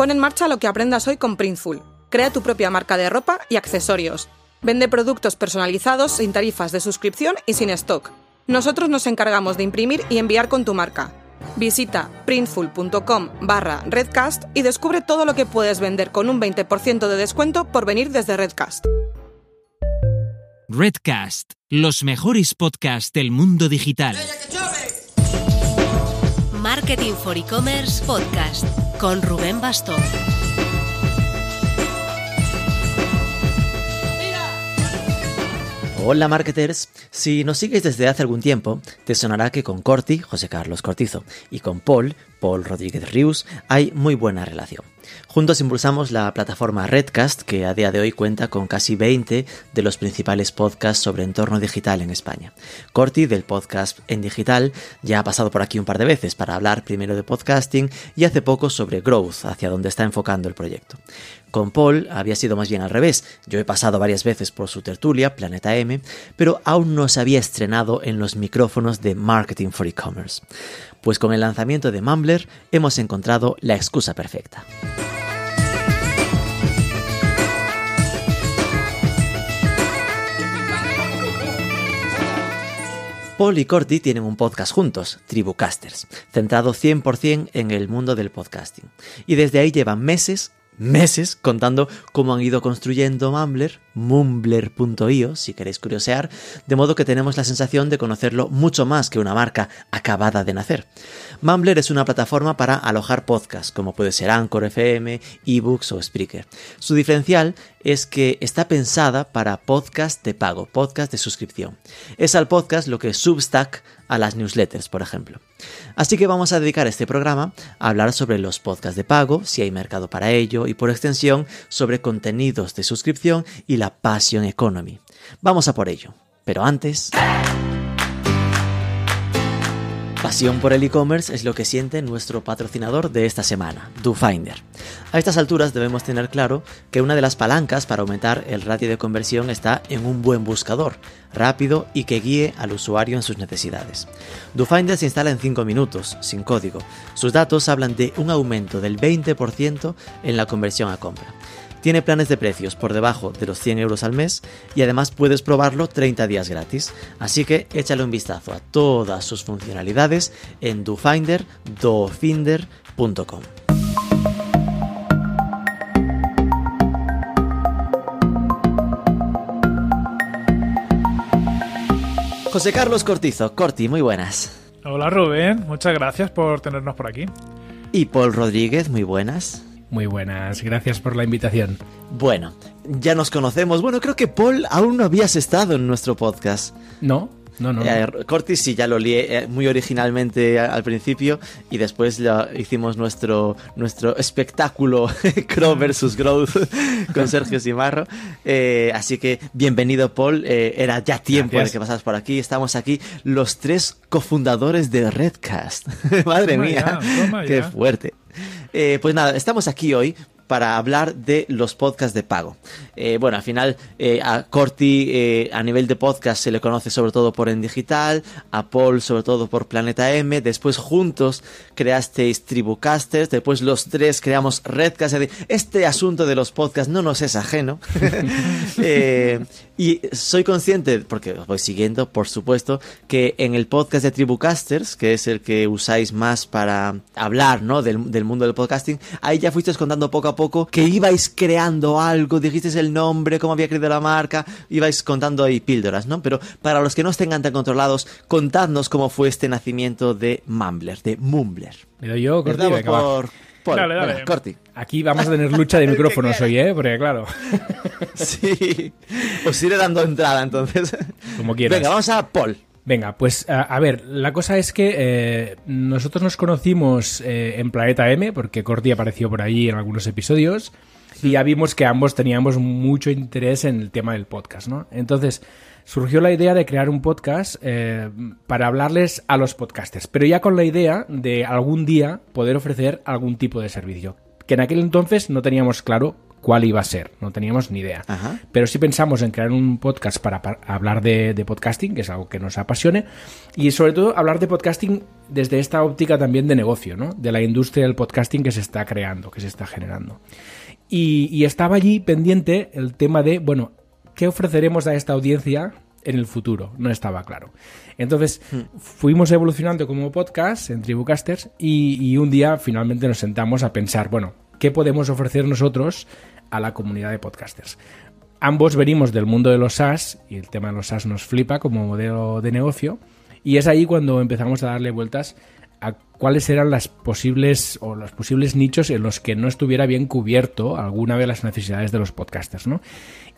Pon en marcha lo que aprendas hoy con Printful. Crea tu propia marca de ropa y accesorios. Vende productos personalizados sin tarifas de suscripción y sin stock. Nosotros nos encargamos de imprimir y enviar con tu marca. Visita printful.com barra redcast y descubre todo lo que puedes vender con un 20% de descuento por venir desde Redcast. Redcast, los mejores podcasts del mundo digital. Marketing for E-Commerce Podcast con Rubén Bastón. Hola marketers, si nos sigues desde hace algún tiempo, te sonará que con Corti, José Carlos Cortizo, y con Paul, Paul Rodríguez Rius, hay muy buena relación. Juntos impulsamos la plataforma Redcast, que a día de hoy cuenta con casi 20 de los principales podcasts sobre entorno digital en España. Corti, del podcast En Digital, ya ha pasado por aquí un par de veces para hablar primero de podcasting y hace poco sobre growth, hacia donde está enfocando el proyecto. Con Paul había sido más bien al revés. Yo he pasado varias veces por su tertulia, Planeta M, pero aún no se había estrenado en los micrófonos de Marketing for E-Commerce. Pues con el lanzamiento de Mumbler hemos encontrado la excusa perfecta. Paul y Corti tienen un podcast juntos, Tribucasters, centrado 100% en el mundo del podcasting. Y desde ahí llevan meses meses contando cómo han ido construyendo Mumbler, mumbler.io, si queréis curiosear, de modo que tenemos la sensación de conocerlo mucho más que una marca acabada de nacer. Mumbler es una plataforma para alojar podcasts, como puede ser Anchor FM, eBooks o Spreaker. Su diferencial es que está pensada para podcast de pago, podcast de suscripción. Es al podcast lo que Substack a las newsletters, por ejemplo. Así que vamos a dedicar este programa a hablar sobre los podcasts de pago, si hay mercado para ello, y por extensión sobre contenidos de suscripción y la Passion Economy. Vamos a por ello. Pero antes... Pasión por el e-commerce es lo que siente nuestro patrocinador de esta semana, DoFinder. A estas alturas debemos tener claro que una de las palancas para aumentar el ratio de conversión está en un buen buscador, rápido y que guíe al usuario en sus necesidades. DoFinder se instala en 5 minutos, sin código. Sus datos hablan de un aumento del 20% en la conversión a compra. Tiene planes de precios por debajo de los 100 euros al mes y además puedes probarlo 30 días gratis. Así que échale un vistazo a todas sus funcionalidades en dofinder, dofinder.com. José Carlos Cortizo, Corti, muy buenas. Hola Rubén, muchas gracias por tenernos por aquí. Y Paul Rodríguez, muy buenas. Muy buenas, gracias por la invitación. Bueno, ya nos conocemos. Bueno, creo que Paul aún no habías estado en nuestro podcast. No, no, no. Eh, Cortis sí, ya lo lié eh, muy originalmente al principio y después hicimos nuestro, nuestro espectáculo Crow versus Growth con Sergio Simarro. Eh, así que bienvenido Paul, era ya tiempo Gracias. de que pasas por aquí. Estamos aquí los tres cofundadores de Redcast. Madre Toma mía, ya, qué fuerte. Eh, pues nada, estamos aquí hoy para hablar de los podcasts de pago. Eh, bueno, al final eh, a Corti eh, a nivel de podcast se le conoce sobre todo por En Digital, a Paul sobre todo por Planeta M, después juntos creasteis Tribucasters, después los tres creamos Redcast, este asunto de los podcasts no nos es ajeno. Y soy consciente, porque os voy siguiendo, por supuesto, que en el podcast de Tribucasters, que es el que usáis más para hablar ¿no? del, del mundo del podcasting, ahí ya fuisteis contando poco a poco que ibais creando algo, dijisteis el nombre, cómo había creado la marca, ibais contando ahí píldoras, ¿no? Pero para los que no estén tan controlados, contadnos cómo fue este nacimiento de Mumbler, de Mumbler. ¿Me doy yo, Corti? Venga, por Paul. Dale, Corti. Aquí vamos a tener lucha de micrófonos hoy, ¿eh? Porque claro, Sí. Os iré dando entrada entonces. como quieras. Venga, vamos a Paul. Venga, pues a, ver, la cosa es que eh, nosotros nos conocimos eh, en Planeta M, porque Corti apareció por ahí en algunos episodios, y ya vimos que ambos teníamos mucho interés en el tema del podcast, ¿no? Entonces, surgió la idea de crear un podcast eh, para hablarles a los podcasters, pero ya con la idea de algún día poder ofrecer algún tipo de servicio, que en aquel entonces no teníamos claro cuál iba a ser, no teníamos ni idea. Ajá. Pero sí pensamos en crear un podcast para, para hablar de, de podcasting, que es algo que nos apasione, y sobre todo hablar de podcasting desde esta óptica también de negocio, ¿no? De la industria del podcasting que se está creando, que se está generando. Y, y estaba allí pendiente el tema de, bueno, ¿qué ofreceremos a esta audiencia en el futuro? No estaba claro. Entonces, fuimos evolucionando como podcast en Tribucasters y, y un día finalmente nos sentamos a pensar, bueno, ¿qué podemos ofrecer nosotros a la comunidad de podcasters? Ambos venimos del mundo de los SaaS y el tema de los SaaS nos flipa como modelo de negocio y es ahí cuando empezamos a darle vueltas a cuáles eran las posibles o los posibles nichos en los que no estuviera bien cubierto alguna de las necesidades de los podcasters, ¿no?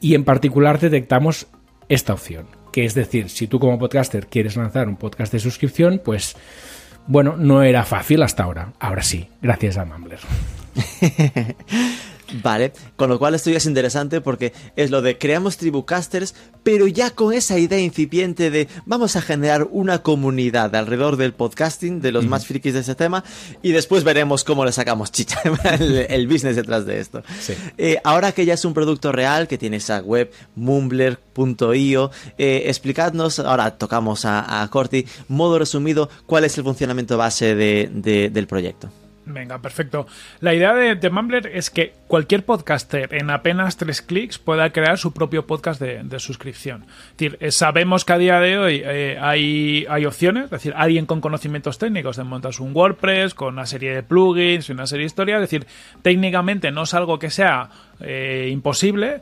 Y en particular detectamos esta opción, que es decir, si tú como podcaster quieres lanzar un podcast de suscripción, pues bueno, no era fácil hasta ahora. Ahora sí, gracias a Mumbler. Vale, con lo cual esto ya es interesante porque es lo de creamos tribucasters, pero ya con esa idea incipiente de vamos a generar una comunidad alrededor del podcasting, de los más frikis de ese tema, y después veremos cómo le sacamos chicha, el, el business detrás de esto. Sí. Eh, ahora que ya es un producto real, que tiene esa web mumbler.io, eh, explicadnos, ahora tocamos a, a Corti, modo resumido, cuál es el funcionamiento base de- de- del proyecto. Venga, perfecto. La idea de, de Mumbler es que cualquier podcaster en apenas tres clics pueda crear su propio podcast de, suscripción. Es decir, eh, sabemos que a día de hoy eh, hay, hay opciones, es decir, alguien con conocimientos técnicos de montarse un WordPress, con una serie de plugins y una serie de historias, es decir, técnicamente no es algo que sea eh, imposible,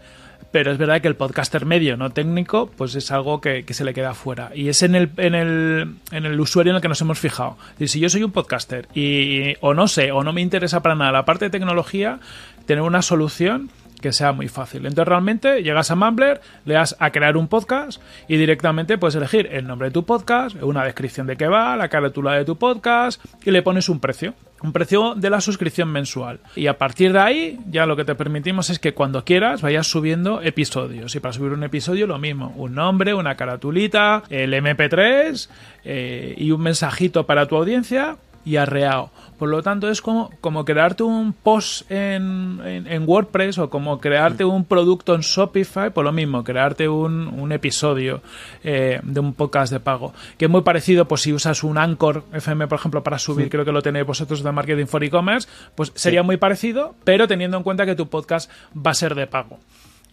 pero es verdad que el podcaster medio, no técnico, pues es algo que, que se le queda fuera. Y es en el, en, el, en el usuario en el que nos hemos fijado. Si yo soy un podcaster y o no sé o no me interesa para nada la parte de tecnología, tener una solución que sea muy fácil. Entonces realmente llegas a Mumbler, le das a crear un podcast y directamente puedes elegir el nombre de tu podcast, una descripción de qué va, la carátula de tu podcast y le pones un precio. Un precio de la suscripción mensual. Y a partir de ahí, ya lo que te permitimos es que cuando quieras vayas subiendo episodios. Y para subir un episodio, lo mismo: un nombre, una caratulita, el MP3 eh, y un mensajito para tu audiencia y arreado. Por lo tanto, es como, como crearte un post en, en- en WordPress o como crearte un producto en Shopify, por lo mismo, crearte un, un episodio eh, de un podcast de pago. Que es muy parecido, pues si usas un Anchor FM, por ejemplo, para subir, creo que lo tenéis vosotros de Marketing for E-Commerce, pues sería muy parecido, pero teniendo en cuenta que tu podcast va a ser de pago.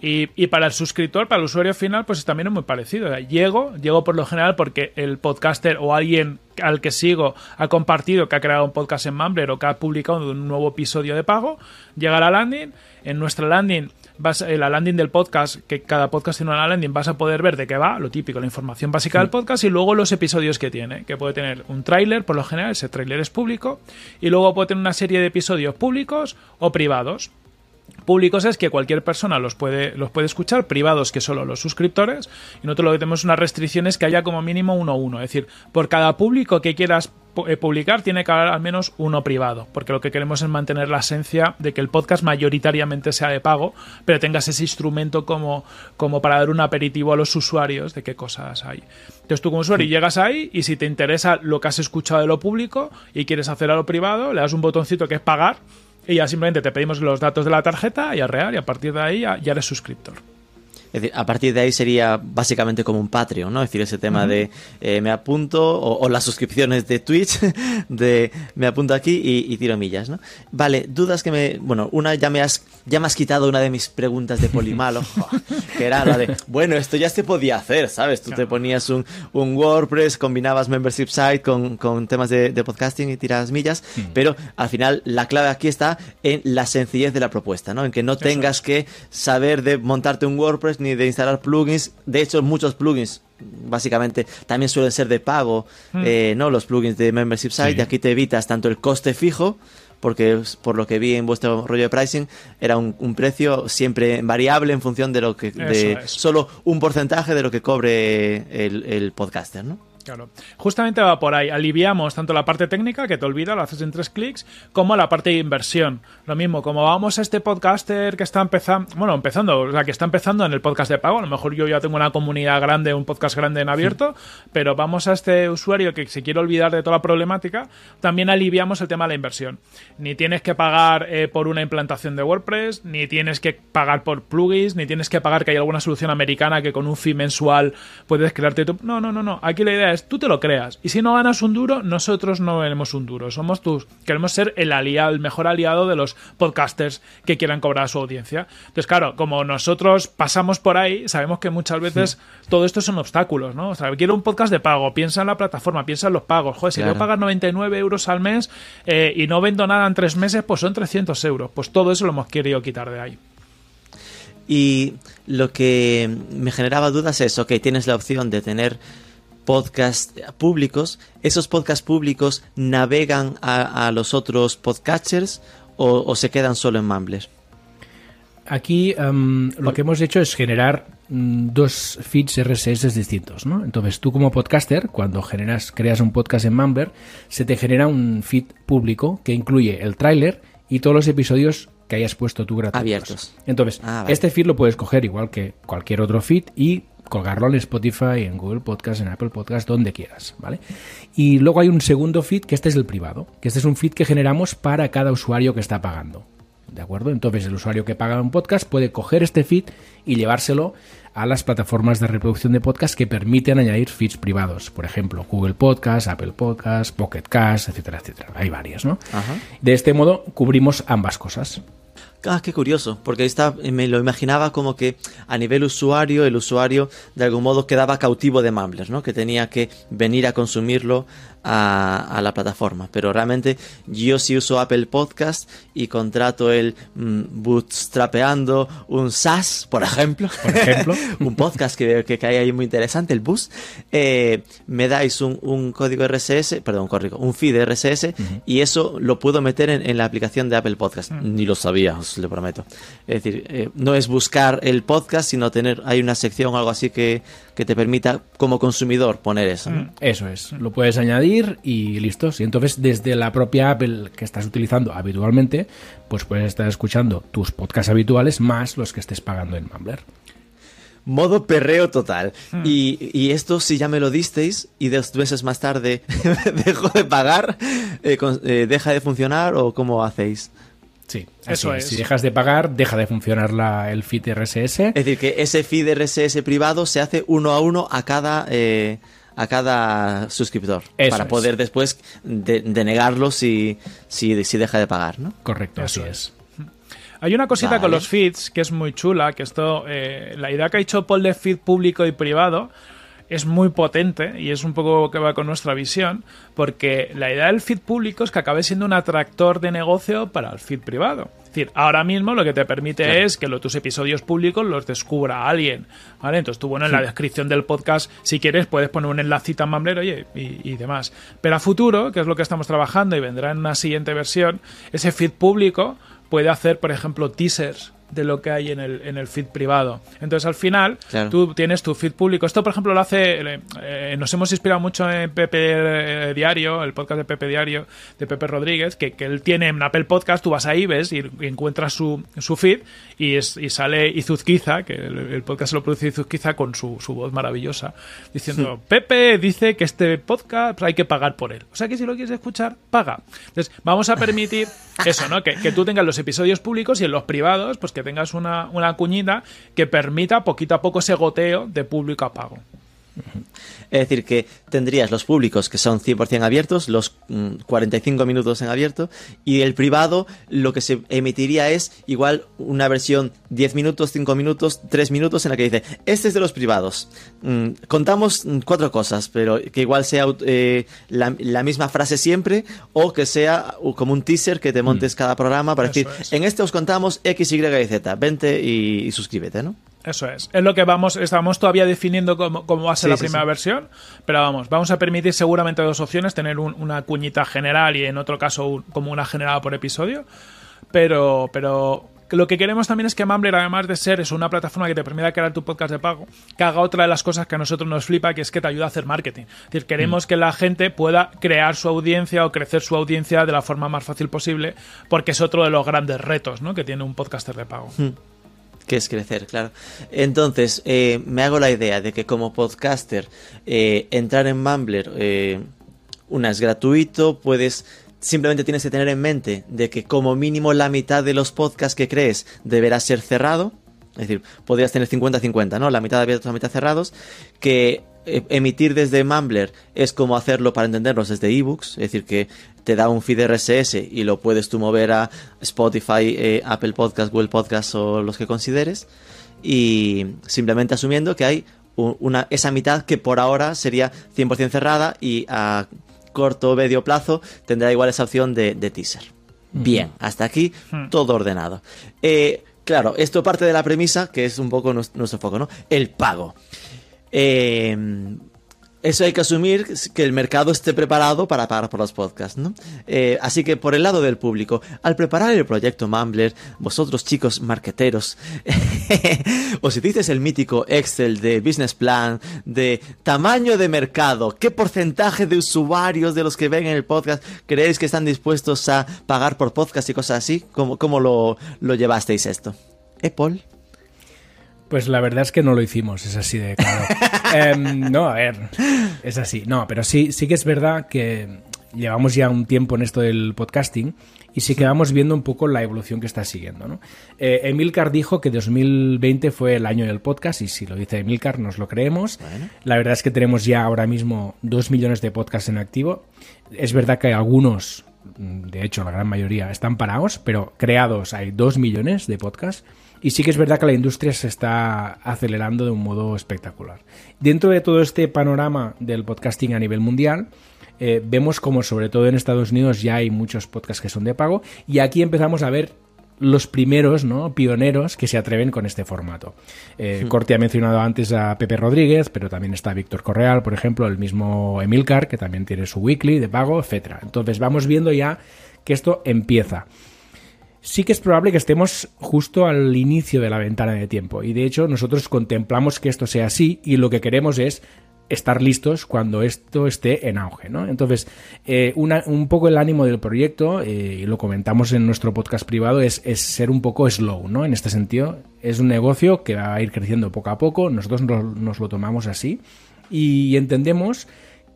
Y, y para el suscriptor, para el usuario final, pues también es muy parecido. O sea, Llego, llego por lo general porque el podcaster o alguien al que sigo ha compartido que ha creado un podcast en Mumbler o que ha publicado un nuevo episodio de pago, llega a la landing, en nuestra landing vas, en la landing del podcast, que cada podcast tiene una landing, vas a poder ver de qué va, lo típico, la información básica del podcast y luego los episodios que tiene, que puede tener un tráiler, por lo general, ese tráiler es público, y luego puede tener una serie de episodios públicos o privados. Públicos es que cualquier persona los puede, los puede escuchar, privados que solo los suscriptores, y nosotros lo que tenemos unas restricciones que haya como mínimo uno a uno, es decir, por cada público que quieras eh, publicar tiene que haber al menos uno privado, porque lo que queremos es mantener la esencia de que el podcast mayoritariamente sea de pago, pero tengas ese instrumento como, como para dar un aperitivo a los usuarios de qué cosas hay. Entonces tú como usuario llegas ahí y si te interesa lo que has escuchado de lo público y quieres hacer a lo privado, le das un botoncito que es pagar y ya simplemente te pedimos los datos de la tarjeta y arrear y a partir de ahí ya eres suscriptor. Es decir, a partir de ahí sería básicamente como un Patreon, ¿no? Es decir, ese tema de eh, me apunto, o, o las suscripciones de Twitch, de me apunto aquí y, y tiro millas, ¿no? Vale, dudas que me. Bueno, una ya me has, ya me has quitado una de mis preguntas de Polimalo, que era la de, bueno, esto ya se podía hacer, ¿sabes? Tú te ponías un, un WordPress, combinabas membership site con, con temas de, de podcasting y tiras millas, pero al final la clave aquí está en la sencillez de la propuesta, ¿no? En que no tengas que saber de montarte un WordPress ni de instalar plugins. De hecho, muchos plugins básicamente también suelen ser de pago, eh, ¿no? Los plugins de membership site Sí. y aquí te evitas tanto el coste fijo porque por lo que vi en vuestro rollo de pricing era un, un precio siempre variable en función de lo que de Eso solo un porcentaje de lo que cobre el, el podcaster, ¿no? Claro. Justamente va por ahí. Aliviamos tanto la parte técnica, que te olvida, lo haces en tres clics, como la parte de inversión. Lo mismo, como vamos a este podcaster que está empezando, bueno, empezando, o sea, que está empezando en el podcast de pago. A lo mejor yo ya tengo una comunidad grande, un podcast grande en abierto, pero vamos a este usuario que se quiere olvidar de toda la problemática, también aliviamos el tema de la inversión. Ni tienes que pagar eh, por una implantación de WordPress, ni tienes que pagar por plugins, ni tienes que pagar que hay alguna solución americana que con un fee mensual puedes crearte tu... No, no, no, no. Aquí la idea es tú te lo creas. Y si no ganas un duro, nosotros no veremos un duro. Somos tus. Queremos ser el aliado, el mejor aliado de los podcasters que quieran cobrar a su audiencia. Entonces, claro, como nosotros pasamos por ahí, sabemos que muchas veces todo esto son obstáculos, ¿no? O sea, quiero un podcast de pago, piensa en la plataforma, piensa en los pagos. Joder, si yo pagar 99 euros al mes eh, y no vendo nada en tres meses, pues son 300 euros. Pues todo eso lo hemos querido quitar de ahí. Y lo que me generaba dudas es, ok, tienes la opción de tener podcast públicos, ¿esos podcasts públicos navegan a, a los otros podcatchers o, o se quedan solo en Mumbler? Aquí em, lo que hemos hecho es generar mm, dos feeds RSS distintos, ¿no? Entonces tú como podcaster, cuando generas, creas un podcast en Mumbler, se te genera un feed público que incluye el tráiler y todos los episodios que hayas puesto tú gratuitos. Abiertos. Entonces, Ah, vale. este feed lo puedes coger igual que cualquier otro feed y colgarlo en Spotify, en Google Podcast, en Apple Podcast, donde quieras, ¿vale? Y luego hay un segundo feed, que este es el privado, que este es un feed que generamos para cada usuario que está pagando. ¿De acuerdo? Entonces el usuario que paga un podcast puede coger este feed y llevárselo a las plataformas de reproducción de podcast que permiten añadir feeds privados. Por ejemplo, Google Podcast, Apple Podcast, Pocket Cast, etcétera, etcétera. Hay varios, ¿no? Ajá. De este modo cubrimos ambas cosas. Ah, qué curioso, porque está, me lo imaginaba como que a nivel usuario, el usuario de algún modo quedaba cautivo de Mumbler, ¿no? Que tenía que venir a consumirlo a, a la plataforma. Pero realmente yo sí uso Apple Podcast y contrato el mm, bootstrapeando un SaaS, por ejemplo. Por ejemplo. un podcast que, que, que hay ahí muy interesante, el Bus. Eh, me dais un, un código RSS, perdón, un código, un feed RSS y eso lo puedo meter en, en la aplicación de Apple Podcast. Ni lo sabía, os lo prometo. Es decir, eh, no es buscar el podcast, sino tener, hay una sección o algo así que, que te permita como consumidor poner eso. ¿no? Eso es, lo puedes añadir y listo. Y entonces desde la propia Apple que estás utilizando habitualmente, pues puedes estar escuchando tus podcasts habituales más los que estés pagando en Mumbler. Modo perreo total. Y, y esto, si ya me lo disteis y dos meses más tarde dejo de pagar, eh, con- eh, deja de funcionar o cómo hacéis. Sí, Eso es. Si dejas de pagar, deja de funcionar la- el feed RSS. Es decir, que ese feed RSS privado se hace uno a uno a cada, eh, a cada suscriptor. Eso para es. poder después de- denegarlo si, si, si deja de pagar, ¿no? Correcto, Eso así es. es. Hay una cosita Vale. con los feeds que es muy chula, que esto, eh, la idea que ha hecho Paul de feed público y privado es muy potente y es un poco que va con nuestra visión, porque la idea del feed público es que acabe siendo un atractor de negocio para el feed privado. Es decir, ahora mismo lo que te permite Claro. es que lo- tus episodios públicos los descubra alguien, ¿vale? Entonces tú, bueno, en la descripción del podcast, si quieres, puedes poner un enlacito a Mumbler, oye, y, y demás. Pero a futuro, que es lo que estamos trabajando y vendrá en una siguiente versión, ese feed público puede hacer, por ejemplo, teasers de lo que hay en el, en el feed privado. Entonces, al final, Claro. tú tienes tu feed público. Esto, por ejemplo, lo hace. eh, nos hemos inspirado mucho en Pepe Diario, el podcast de Pepe Diario, de Pepe Rodríguez, que, que él tiene en Apple Podcast. Tú vas ahí, ves y, y encuentras su, su feed y, es, y sale Izuzquiza, que el, el podcast lo produce Izuzquiza con su, su voz maravillosa, diciendo: Pepe dice que este podcast hay que pagar por él. O sea que si lo quieres escuchar, paga. Entonces, vamos a permitir eso, ¿no? Que, que tú tengas los episodios públicos y en los privados, pues que tengas una, una cuñita que permita poquito a poco ese goteo de público a pago. Es decir, que tendrías los públicos que son 100% abiertos, los mm, 45 minutos en abierto, y el privado lo que se emitiría es igual una versión 10 minutos, 5 minutos, 3 minutos en la que dice, este es de los privados. Mm, contamos mm, cuatro cosas, pero que igual sea eh, la, la misma frase siempre o que sea como un teaser que te montes cada programa para Eso decir, es. en este os contamos X, Y y Z, vente y, y suscríbete, ¿no? Eso es. Es lo que vamos, estamos todavía definiendo cómo, cómo va a ser Sí, la sí, primera sí. versión, pero vamos, vamos a permitir seguramente dos opciones, tener un- una cuñita general y en otro caso un- como una generada por episodio, pero, pero lo que queremos también es que Mumbler, además de ser es una plataforma que te permita crear tu podcast de pago, que haga otra de las cosas que a nosotros nos flipa, que es que te ayuda a hacer marketing. Es decir, queremos Mm. que la gente pueda crear su audiencia o crecer su audiencia de la forma más fácil posible, porque es otro de los grandes retos ¿no? que tiene un podcaster de pago. Que es crecer, claro. Entonces, eh, me hago la idea de que como podcaster, eh, entrar en Mumbler, eh, una es gratuito, puedes... Simplemente tienes que tener en mente de que como mínimo la mitad de los podcasts que crees deberá ser cerrado. Es decir, podrías tener 50-50, ¿no? La mitad abiertos, la mitad cerrados. Que eh, emitir desde Mumbler es como hacerlo para entenderlos desde ebooks. Es decir, que te da un feed RSS y lo puedes tú mover a Spotify, eh, Apple Podcast, Google Podcast o los que consideres. Y simplemente asumiendo que hay una, esa mitad que por ahora sería 100% cerrada y a corto o medio plazo tendrá igual esa opción de, de teaser. Bien, hasta aquí todo ordenado. Eh, claro, esto parte de la premisa que es un poco nues- nuestro foco, ¿no? El pago. Eh, eso hay que asumir que el mercado esté preparado para pagar por los podcasts, ¿no? Eh, así que por el lado del público, al preparar el proyecto Mumbler, vosotros chicos marqueteros, os hicisteis el mítico Excel de business plan, de tamaño de mercado, qué porcentaje de usuarios de los que ven en el podcast creéis que están dispuestos a pagar por podcast y cosas así, ¿cómo, cómo lo, lo llevasteis esto? ¿Eh? Pues la verdad es que no lo hicimos, es así de claro. Em, no, a ver, es así. No, pero sí, sí que es verdad que llevamos ya un tiempo en esto del podcasting y sí que vamos viendo un poco la evolución que está siguiendo. ¿no? Eh, Emilcar dijo que 2020 fue el año del podcast y si lo dice Emilcar nos lo creemos. La verdad es que tenemos ya ahora mismo dos millones de podcasts en activo. Es verdad que algunos, de hecho la gran mayoría, están parados, pero creados hay dos millones de podcasts. Y sí que es verdad que la industria se está acelerando de un modo espectacular. Dentro de todo este panorama del podcasting a nivel mundial, eh, vemos como sobre todo en Estados Unidos ya hay muchos podcasts que son de pago y aquí empezamos a ver los primeros, ¿no? Pioneros que se atreven con este formato. Eh, Corti ha mencionado antes a Pepe Rodríguez, pero también está Víctor Correal, por ejemplo, el mismo Emilcar, que también tiene su weekly de pago, etcétera. Entonces vamos viendo ya que esto empieza sí que es probable que estemos justo al inicio de la ventana de tiempo. Y de hecho, nosotros contemplamos que esto sea así y lo que queremos es estar listos cuando esto esté en auge, ¿no? Entonces, eh, una- un poco el ánimo del proyecto, eh, y lo comentamos en nuestro podcast privado, es, ser un poco slow, ¿no? En este sentido, es un negocio que va a ir creciendo poco a poco, nosotros nos, nos lo tomamos así y entendemos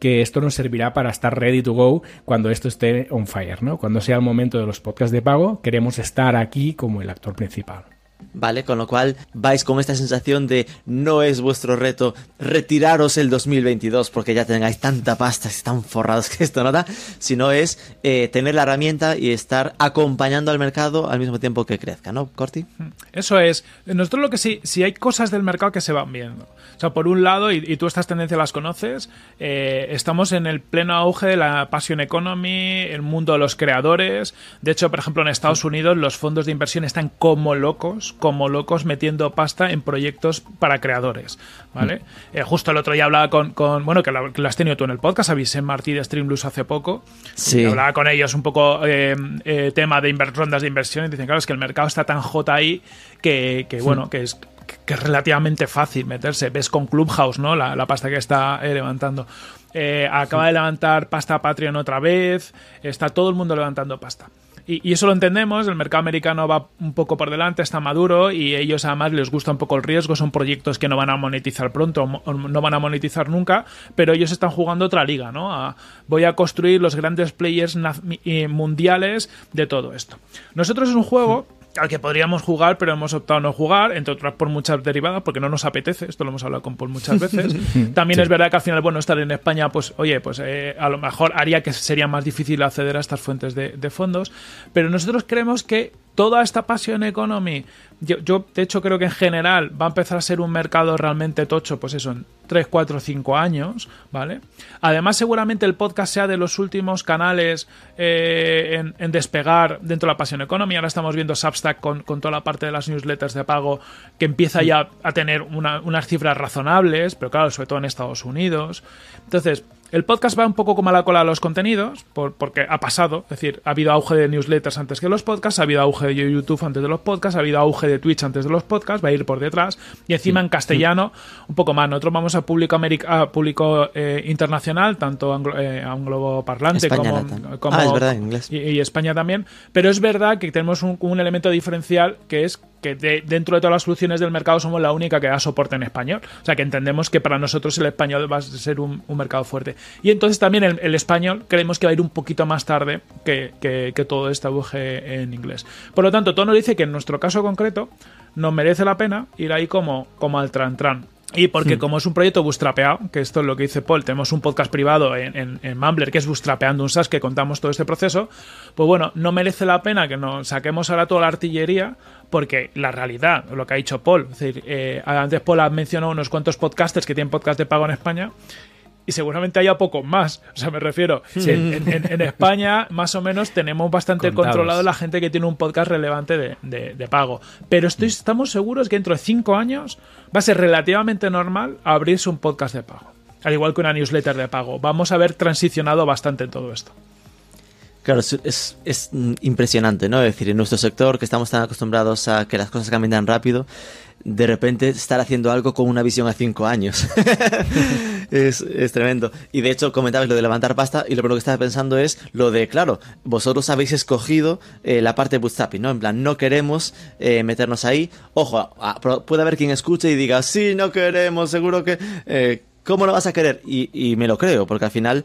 que esto nos servirá para estar ready to go cuando esto esté on fire, ¿no? Cuando sea el momento de los podcasts de pago, queremos estar aquí como el actor principal. ¿Vale? Con lo cual vais con esta sensación de no es vuestro reto retiraros el 2022 porque ya tengáis tanta pasta y están forrados que esto no da, sino es eh, tener la herramienta y estar acompañando al mercado al mismo tiempo que crezca, ¿no, Corti? Eso es. Nosotros lo que sí, si hay cosas del mercado que se van viendo. O sea, por un lado, y, y tú estas tendencias las conoces, eh, estamos en el pleno auge de la passion economy, el mundo de los creadores. De hecho, por ejemplo, en Estados Unidos los fondos de inversión están como locos, como locos metiendo pasta en proyectos para creadores. ¿Vale? Eh, justo el otro día hablaba con, con bueno, que lo, que lo has tenido tú en el podcast, avisé Martí de Streamlabs hace poco. Sí. Hablaba con ellos un poco eh, eh, tema de rondas de inversión y dicen, claro, es que el mercado está tan hot ahí que, que, bueno, que es, que es relativamente fácil meterse. Ves con Clubhouse, ¿no? La, la pasta que está levantando. Eh, acaba de levantar pasta Patreon otra vez. Está todo el mundo levantando pasta. Y, eso lo entendemos, el mercado americano va un poco por delante, está maduro y ellos además les gusta un poco el riesgo, son proyectos que no van a monetizar pronto, o no van a monetizar nunca, pero ellos están jugando otra liga, ¿no? A- voy a construir los grandes players eh, mundiales de todo esto. Nosotros es un juego al que podríamos jugar, pero hemos optado a no jugar, entre otras por muchas derivadas, porque no nos apetece, esto lo hemos hablado con Paul muchas veces. También es verdad que al final, bueno, estar en España, pues, oye, pues eh, a lo mejor haría que sería más difícil acceder a estas fuentes de, de fondos, pero nosotros creemos que toda esta passion economy, yo, yo, de hecho creo que en general va a empezar a ser un mercado realmente tocho, pues eso, en 3, 4, 5 años, ¿vale? Además, seguramente el podcast sea de los últimos canales eh, en, despegar dentro de la passion economy. Ahora estamos viendo Substack con, con toda la parte de las newsletters de pago que empieza ya a tener una- unas cifras razonables, pero claro, sobre todo en Estados Unidos. Entonces, El podcast va un poco como a la cola de los contenidos, por- porque ha pasado. Es decir, ha habido auge de newsletters antes que los podcasts, ha habido auge de YouTube antes de los podcasts, ha habido auge de Twitch antes de los podcasts, va a ir por detrás. Y encima en castellano, un poco más. Nosotros vamos a público, a eh, internacional, tanto anglo, eh, angloparlante España como, latam. como- Ah, es verdad, inglés. y, y España también. Pero es verdad que tenemos un, un elemento diferencial que es que de- dentro de todas las soluciones del mercado somos la única que da soporte en español. O sea que entendemos que para nosotros el español va a ser un, mercado fuerte. Y entonces también el, español creemos que va a ir un poquito más tarde que, que- todo este auge en inglés. Por lo tanto, todo nos dice que en nuestro caso concreto nos merece la pena ir ahí como, como al tran tran. Y porque como es un proyecto bootstrapeado, que esto es lo que dice Paul, tenemos un podcast privado en, en, en Mumbler que es bootstrapeando un SaaS que contamos todo este proceso, pues bueno, no merece la pena que nos saquemos ahora toda la artillería porque la realidad, lo que ha dicho Paul, es decir, eh, antes Paul ha mencionado unos cuantos podcasters que tienen podcast de pago en España y seguramente haya pocos más. O sea, me refiero, en, en- en España más o menos tenemos bastante Contados. controlado la gente que tiene un podcast relevante de, de- de pago. Pero estoy, estamos seguros que dentro de cinco años va a ser relativamente normal abrirse un podcast de pago. Al igual que una newsletter de pago. Vamos a haber transicionado bastante en todo esto. Claro, es, es- es, mm, impresionante, ¿no? Es decir, en nuestro sector, que estamos tan acostumbrados a que las cosas cambien tan rápido, de repente estar haciendo algo con una visión a cinco años. es, es tremendo. Y de hecho, comentabais lo de levantar pasta, y lo primero que estaba pensando es lo de, claro, vosotros habéis escogido eh, la parte de bootstrapping, ¿no? En plan, no queremos eh, meternos ahí. Ojo, puede haber quien escuche y diga, sí, no queremos, seguro que... eh, ¿Cómo lo vas a querer? Y, y me lo creo, porque al final,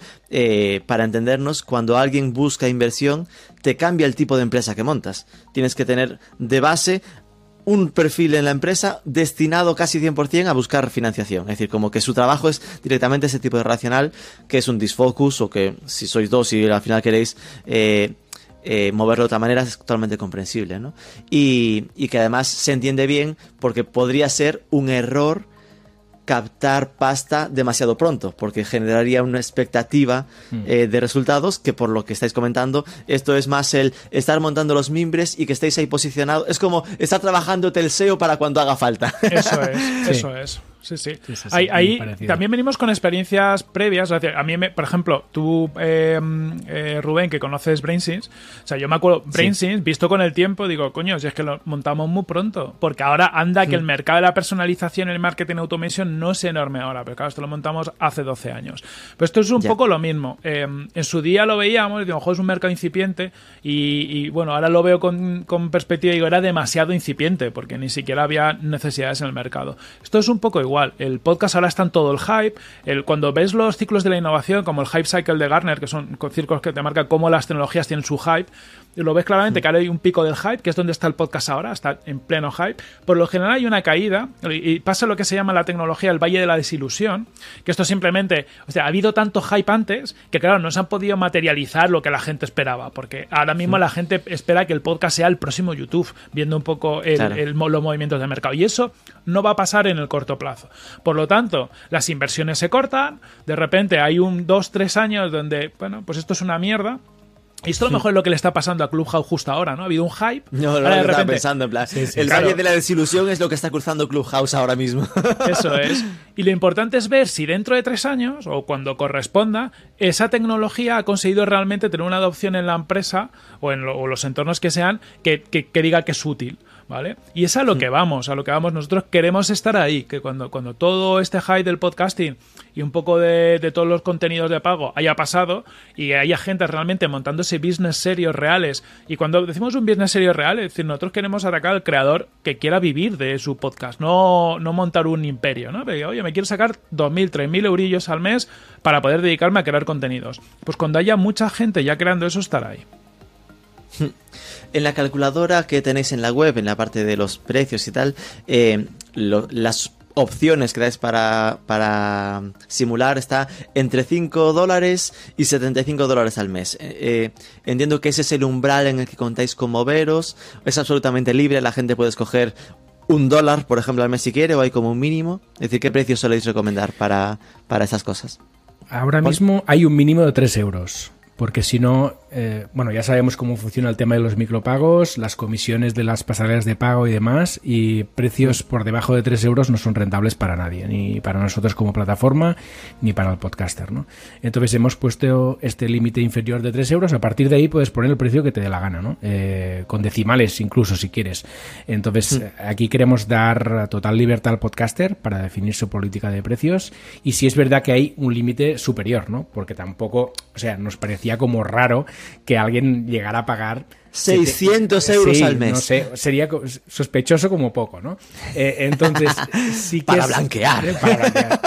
para entendernos, cuando alguien busca inversión, te cambia el tipo de empresa que montas. Tienes que tener de base un perfil en la empresa destinado casi 100% a buscar financiación. Es decir, como que su trabajo es directamente ese tipo de racional, que es un disfocus o que si sois dos y al final queréis... eh, eh, moverlo de otra manera es totalmente comprensible, ¿no? Y, y que además se entiende bien porque podría ser un error captar pasta demasiado pronto, porque generaría una expectativa eh, de resultados que por lo que estáis comentando, esto es más el estar montando los mimbres y que estéis ahí posicionados. Es como estar trabajando el SEO para cuando haga falta. Eso es, Sí. eso es. Sí, sí. Sí, ahí también venimos con experiencias previas. A mí, me- por ejemplo, tú, eh, eh, Rubén, que conoces BrainSense, o sea, yo me acuerdo, BrainSense, visto con el tiempo, digo, coño, si es que lo montamos muy pronto. Porque ahora anda que el mercado de la personalización, el marketing automation no es enorme ahora, pero claro, esto lo montamos hace 12 años. Pero esto es un poco lo mismo. Eh, en su día lo veíamos, y digo, "Ojo, es un mercado incipiente, y, y, bueno, ahora lo veo con, con perspectiva y digo, era demasiado incipiente, porque ni siquiera había necesidades en el mercado. Esto es un poco igual. El podcast ahora está en todo el hype. El, cuando ves los ciclos de la innovación, como el Hype Cycle de Gartner, que son círculos que te marcan cómo las tecnologías tienen su hype, lo ves claramente que ahora hay un pico del hype, que es donde está el podcast ahora, está en pleno hype. Por lo general hay una caída y pasa lo que se llama la tecnología el valle de la desilusión, que esto simplemente, o sea, ha habido tanto hype antes que claro, no se han podido materializar lo que la gente esperaba, porque ahora mismo la gente espera que el podcast sea el próximo YouTube, viendo un poco el- Claro. el mo- los movimientos de mercado. Y eso no va a pasar en el corto plazo. Por lo tanto, las inversiones se cortan, de repente hay un dos, tres años donde, bueno, pues esto es una mierda. Y esto a lo mejor es lo que le está pasando a Clubhouse justo ahora, ¿no? Ha habido un hype. No, no, ahora estaba pensando, en plan, el claro. valle de la desilusión es lo que está cruzando Clubhouse ahora mismo. Eso es. Y lo importante es ver si dentro de tres años, o cuando corresponda, esa tecnología ha conseguido realmente tener una adopción en la empresa o en lo- o los entornos que sean que, que- que diga que es útil. ¿Vale? Y es a lo que vamos, a lo que vamos. Nosotros queremos estar ahí, que cuando, cuando todo este hype del podcasting y un poco de, de todos los contenidos de pago haya pasado y haya gente realmente montándose business serios reales. Y cuando decimos un business serio real, es decir, nosotros queremos atacar al creador que quiera vivir de su podcast, no, no montar un imperio, ¿no? Pero, oye, me quiero sacar 2.000, 3.000 eurillos al mes para poder dedicarme a crear contenidos. Pues cuando haya mucha gente ya creando eso, estará ahí. En la calculadora que tenéis en la web, en la parte de los precios y tal, eh, lo- las opciones que dais para, para simular está entre 5 dólares y 75 dólares al mes. Eh, eh, entiendo que ese es el umbral en el que contáis con moveros. Es absolutamente libre, la gente puede escoger un dólar, por ejemplo, al mes si quiere, o hay como un mínimo. Es decir, ¿qué precio soléis recomendar para, para esas cosas? Ahora mismo hay un mínimo de 3 euros. Porque si no, eh, bueno, ya sabemos cómo funciona el tema de los micropagos, las comisiones de las pasarelas de pago y demás, y precios por debajo de 3 euros no son rentables para nadie, ni para nosotros como plataforma, ni para el podcaster, ¿no? Entonces hemos puesto este límite inferior de 3 euros, a partir de ahí puedes poner el precio que te dé la gana, ¿no? Eh, con decimales incluso si quieres. Entonces aquí queremos dar total libertad al podcaster para definir su política de precios, y si es verdad que hay un límite superior, ¿no? Porque tampoco, o sea, nos parecía como raro que alguien llegara a pagar 600 euros Sí, al mes. No sé, sería sospechoso como poco, ¿no? Eh, entonces, sí que Para es- blanquear. eh, para blanquear.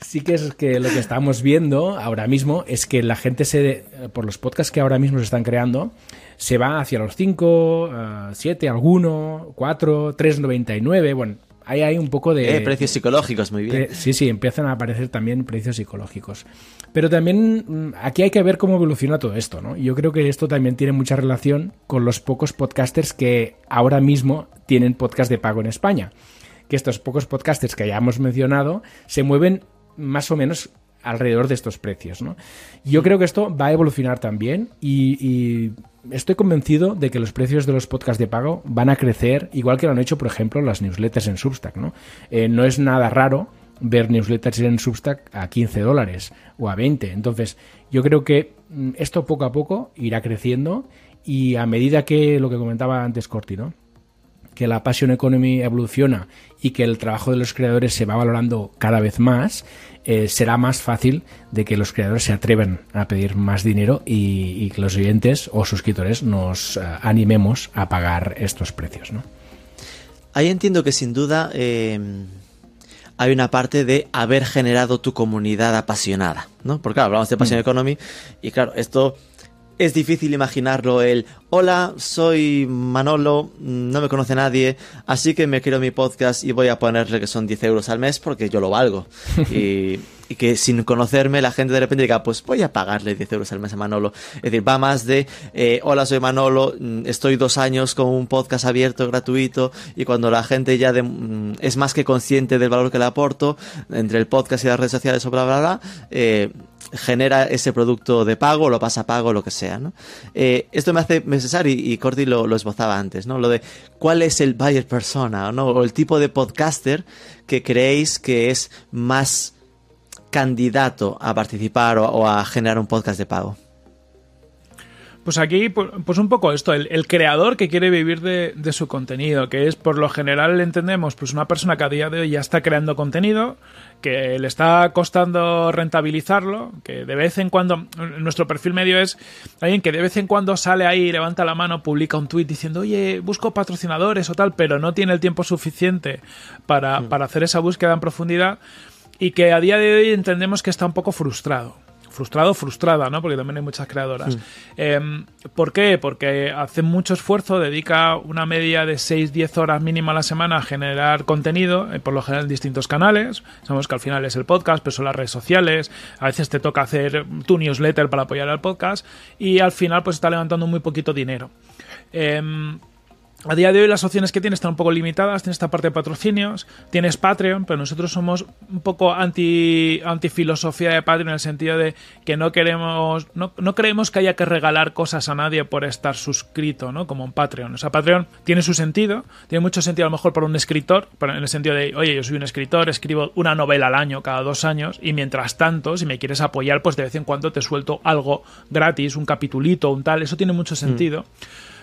Sí que es que lo que estamos viendo ahora mismo es que la gente se, eh, por los podcasts que ahora mismo se están creando, se va hacia los 5, 7, alguno, 4, 3,99. Bueno, ahí hay un poco de... Eh, precios psicológicos, muy bien. Sí, sí, empiezan a aparecer también precios psicológicos. Pero también mm, aquí hay que ver cómo evoluciona todo esto, ¿no? Yo creo que esto también tiene mucha relación con los pocos podcasters que ahora mismo tienen podcast de pago en España. Que estos pocos podcasters que ya hemos mencionado se mueven más o menos alrededor de estos precios, ¿no? Yo creo que esto va a evolucionar también y, y estoy convencido de que los precios de los podcasts de pago van a crecer, igual que lo han hecho, por ejemplo, las newsletters en Substack, ¿no? Eh, no es nada raro ver newsletters en Substack a 15 dólares o a 20. Entonces, yo creo que mm, esto poco a poco irá creciendo y a medida que lo que comentaba antes Corti, ¿no? que la Passion Economy evoluciona y que el trabajo de los creadores se va valorando cada vez más, eh, será más fácil de que los creadores se atrevan a pedir más dinero y, y que los oyentes o suscriptores nos eh, animemos a pagar estos precios. ¿no? Ahí entiendo que sin duda eh, hay una parte de haber generado tu comunidad apasionada, ¿no? Porque claro, hablamos de Passion Economy y claro, esto es difícil imaginarlo el hola, soy Manolo, no me conoce nadie, así que me quiero mi podcast y voy a ponerle que son 10 euros al mes porque yo lo valgo. y, y que sin conocerme la gente de repente diga, pues voy a pagarle 10 euros al mes a Manolo. Es decir, va más de, eh, hola, soy Manolo, mm, estoy dos años con un podcast abierto, gratuito, y cuando la gente ya de- mm, es más que consciente del valor que le aporto, entre el podcast y las redes sociales o bla, bla, bla, eh, genera ese producto de pago, lo pasa a pago, lo que sea, ¿no? Eh, esto me hace pensar, y, y Corti lo, esbozaba antes, ¿no? Lo de cuál es el buyer persona, ¿no? O el tipo de podcaster que creéis que es más candidato a participar o a generar un podcast de pago. Pues aquí, pu- pues un poco esto, el, el creador que quiere vivir de, de su contenido, que es por lo general entendemos, pues una persona que a día de hoy ya está creando contenido, que le está costando rentabilizarlo, que de vez en cuando, nuestro perfil medio es alguien que de vez en cuando sale ahí, levanta la mano, publica un tweet diciendo, oye, busco patrocinadores o tal, pero no tiene el tiempo suficiente para, para hacer esa búsqueda en profundidad y que a día de hoy entendemos que está un poco frustrado. Frustrado, frustrada, ¿no? Porque también hay muchas creadoras. Eh, ¿Por qué? Porque hace mucho esfuerzo, dedica una media de 6-10 horas mínima a la semana a generar contenido, eh, por lo general en distintos canales. Sabemos que al final es el podcast, pero son las redes sociales. A veces te toca hacer tu newsletter para apoyar al podcast. Y al final, pues está levantando muy poquito dinero. Em, a día de hoy las opciones que tienes están un poco limitadas. Tienes esta parte de patrocinios, tienes Patreon, pero nosotros somos un poco anti, anti filosofía de Patreon en el sentido de que no queremos, no, no creemos que haya que regalar cosas a nadie por estar suscrito, ¿no? Como en Patreon. O sea, Patreon tiene su sentido, tiene mucho sentido a lo mejor para un escritor, para- en el sentido de, oye, yo soy un escritor, escribo una novela al año, cada dos años, y mientras tanto, si me quieres apoyar, pues de vez en cuando te suelto algo gratis, un capitulito, un tal, eso tiene mucho sentido.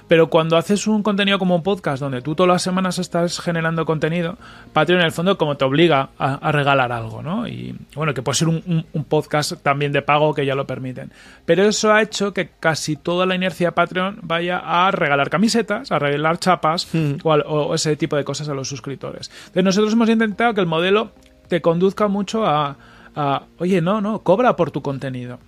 Pero cuando haces un contenido como un podcast, donde tú todas las semanas estás generando contenido, Patreon en el fondo como te obliga a, a regalar algo, ¿no? Y bueno, que puede ser un, un- un podcast también de pago que ya lo permiten. Pero eso ha hecho que casi toda la inercia de Patreon vaya a regalar camisetas, a regalar chapas o, al- o ese tipo de cosas a los suscriptores. Entonces nosotros hemos intentado que el modelo te conduzca mucho a, a, oye, no, no, cobra por tu contenido.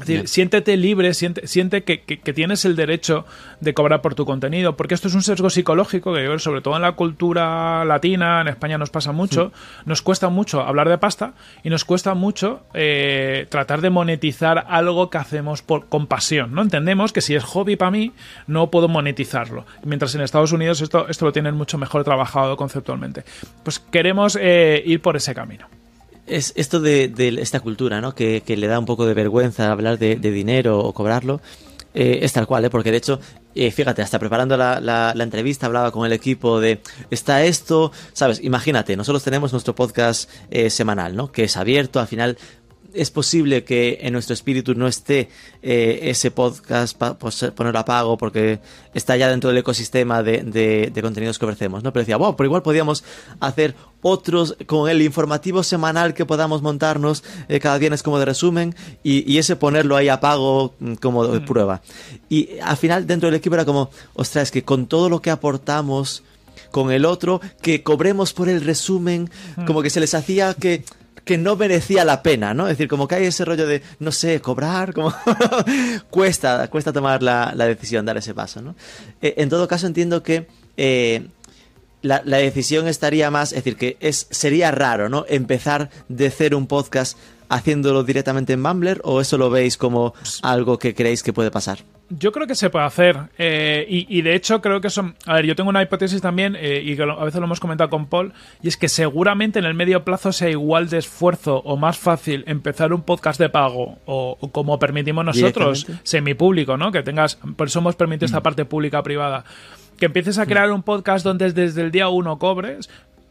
Es decir, siéntete libre, siente, siente que, que- que tienes el derecho de cobrar por tu contenido, porque esto es un sesgo psicológico que sobre todo en la cultura latina, en España nos pasa mucho, nos cuesta mucho hablar de pasta y nos cuesta mucho eh, tratar de monetizar algo que hacemos por, con pasión, ¿no? Entendemos que si es hobby para mí, no puedo monetizarlo, mientras en Estados Unidos esto, esto lo tienen mucho mejor trabajado conceptualmente. Pues queremos eh, ir por ese camino. Es esto de, de esta cultura, ¿no? Que, que le da un poco de vergüenza hablar de, de dinero o cobrarlo. eh, es tal cual, ¿eh? porque de hecho, eh, fíjate, hasta preparando la, la, la, entrevista hablaba con el equipo de, está esto, ¿sabes? Imagínate, nosotros tenemos nuestro podcast eh, semanal, ¿no? Que es abierto, al final es posible que en nuestro espíritu no esté eh, ese podcast pa, pues, ponerlo a pago porque está ya dentro del ecosistema de, de, de, contenidos que ofrecemos, ¿no? Pero decía, wow, pero igual podríamos hacer otros con el informativo semanal que podamos montarnos eh, cada viernes como de resumen y, y, ese ponerlo ahí a pago mm, como de prueba. Y al final dentro del equipo era como, ostras, es que con todo lo que aportamos con el otro, que cobremos por el resumen, como que se les hacía que que no merecía la pena, ¿no? Es decir, como que hay ese rollo de, no sé, cobrar, como cuesta, cuesta tomar la, la, decisión, dar ese paso, ¿no? Eh, en todo caso, entiendo que eh, la, la, decisión estaría más, es decir, que es, sería raro, ¿no? Empezar de cero un podcast haciéndolo directamente en Mumbler o eso lo veis como algo que creéis que puede pasar? Yo creo que se puede hacer. Eh, y, y, de hecho, creo que son. A ver, yo tengo una hipótesis también, eh, y que a veces lo hemos comentado con Paul, y es que seguramente en el medio plazo sea igual de esfuerzo o más fácil empezar un podcast de pago, o, o como permitimos nosotros, semipúblico, ¿no? Que tengas. Por eso hemos permitido esta parte pública-privada. Que empieces a crear un podcast donde desde el día uno cobres,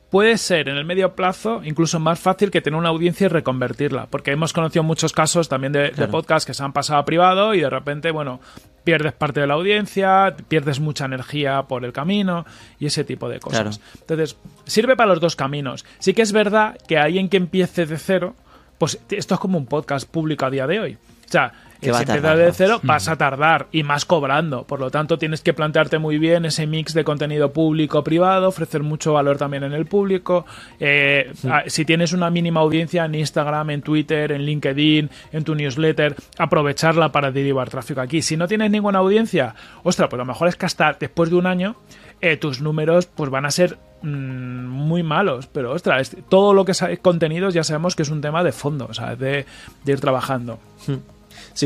puede ser en el medio plazo incluso más fácil que tener una audiencia y reconvertirla. Porque hemos conocido muchos casos también de, claro. de podcasts que se han pasado a privado y de repente, bueno, pierdes parte de la audiencia, pierdes mucha energía por el camino y ese tipo de cosas. Claro. Entonces, sirve para los dos caminos. Sí que es verdad que alguien que empiece de cero, pues esto es como un podcast público a día de hoy. O sea, que si empiezas de cero, vas a tardar y más cobrando. Por lo tanto, tienes que plantearte muy bien ese mix de contenido público-privado, ofrecer mucho valor también en el público. Eh, sí. Si tienes una mínima audiencia en Instagram, en Twitter, en LinkedIn, en tu newsletter, aprovecharla para derivar tráfico aquí. Si no tienes ninguna audiencia, ostras, pues lo mejor es que hasta después de un año eh, tus números pues van a ser mmm, muy malos, pero ostras, todo lo que es contenidos ya sabemos que es un tema de fondo, o sea, de, de ir trabajando. Sí,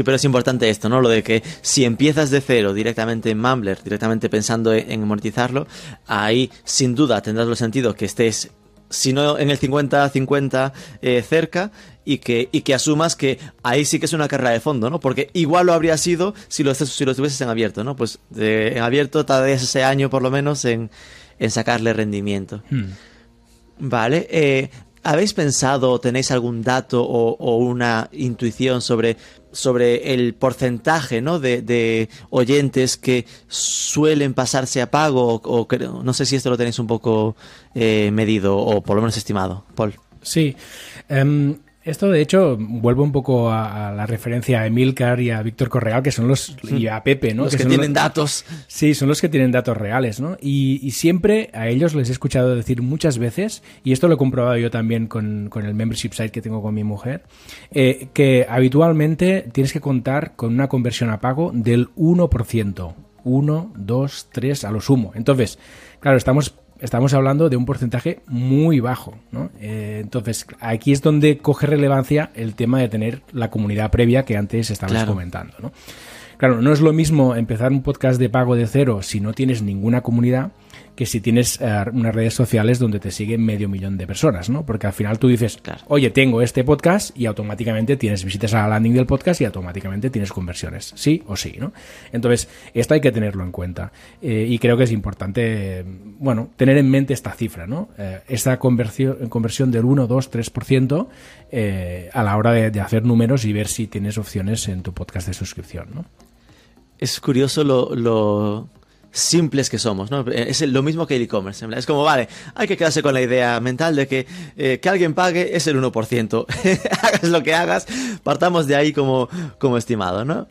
pero es importante esto, ¿no? Lo de que si empiezas de cero directamente en Mumbler, directamente pensando en monetizarlo, ahí sin duda tendrás el sentido que estés, si no en el 50-50 eh, cerca, y que, y que asumas que ahí sí que es una carrera de fondo, ¿no? Porque igual lo habría sido si lo, si lo estuvieses en abierto, ¿no? Pues en abierto tardarías ese año por lo menos en, en sacarle rendimiento. Hmm. Vale. Eh, ¿Habéis pensado, tenéis algún dato o, o, una intuición sobre, sobre el porcentaje ¿no? de, oyentes que suelen pasarse a pago? O, o, no sé si esto lo tenéis un poco eh, medido o por lo menos estimado. Paul. Sí. Um, esto, de hecho, vuelve un poco a, a, la referencia a Emilcar y a Víctor Correal, que son los. y a Pepe, ¿no? Los que, que tienen los, datos. Sí, son los que tienen datos reales, ¿no? Y, y, siempre a ellos les he escuchado decir muchas veces, y esto lo he comprobado yo también con, con el membership site que tengo con mi mujer, eh, que habitualmente tienes que contar con una conversión a pago del 1%. 1, 2, 3 a lo sumo. Entonces, claro, estamos estamos hablando de un porcentaje muy bajo. ¿no? Eh, entonces, aquí es donde coge relevancia el tema de tener la comunidad previa que antes estabas claro. comentando. ¿no? Claro, no es lo mismo empezar un podcast de pago de cero si no tienes ninguna comunidad que si tienes uh, unas redes sociales donde te siguen medio millón de personas, ¿no? Porque al final tú dices, claro. oye, tengo este podcast y automáticamente tienes visitas a la landing del podcast y automáticamente tienes conversiones, sí o sí, ¿no? Entonces, esto hay que tenerlo en cuenta eh, y creo que es importante, bueno, tener en mente esta cifra, ¿no? Eh, esta conversión, conversión del 1, 2, 3% eh, a la hora de, de hacer números y ver si tienes opciones en tu podcast de suscripción, ¿no? Es curioso lo, lo simples que somos, ¿no? Es lo mismo que el e-commerce. Es como, vale, hay que quedarse con la idea mental de que eh, que alguien pague es el 1%. hagas lo que hagas, partamos de ahí como, como estimado, ¿no?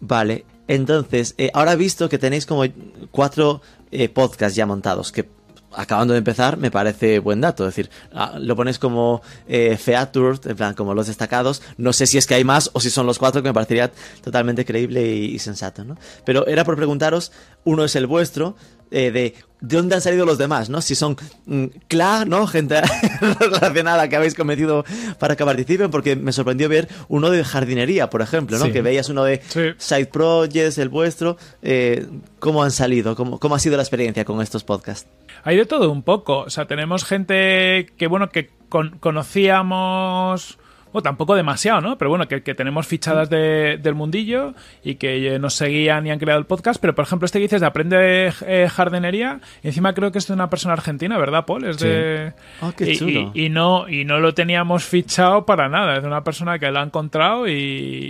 Vale, entonces, eh, ahora visto que tenéis como cuatro eh, podcasts ya montados, que acabando de empezar, me parece buen dato. Es decir, ah, lo pones como eh, en plan, como los destacados. No sé si es que hay más o si son los cuatro, que me parecería totalmente creíble y, y sensato, ¿no? Pero era por preguntaros, uno es el vuestro, eh, de de dónde han salido los demás, ¿no? Si son mm, CLA, ¿no? Gente relacionada que habéis cometido para que participen, porque me sorprendió ver uno de jardinería, por ejemplo, ¿no? Sí. Que veías uno de sí. Side Projects, el vuestro. Eh, ¿Cómo han salido? ¿Cómo, ¿Cómo ha sido la experiencia con estos podcasts? Hay de todo un poco. O sea, tenemos gente que, bueno, que con conocíamos o tampoco demasiado, ¿no? Pero bueno, que, que tenemos fichadas de- del mundillo y que eh, nos seguían y han creado el podcast. Pero, por ejemplo, este que dices de Aprende eh, Jardinería, encima creo que es de una persona argentina, ¿verdad, Paul? Es de... Ah, qué y- chulo. Y, y no, y no lo teníamos fichado para nada. Es de una persona que lo ha encontrado y,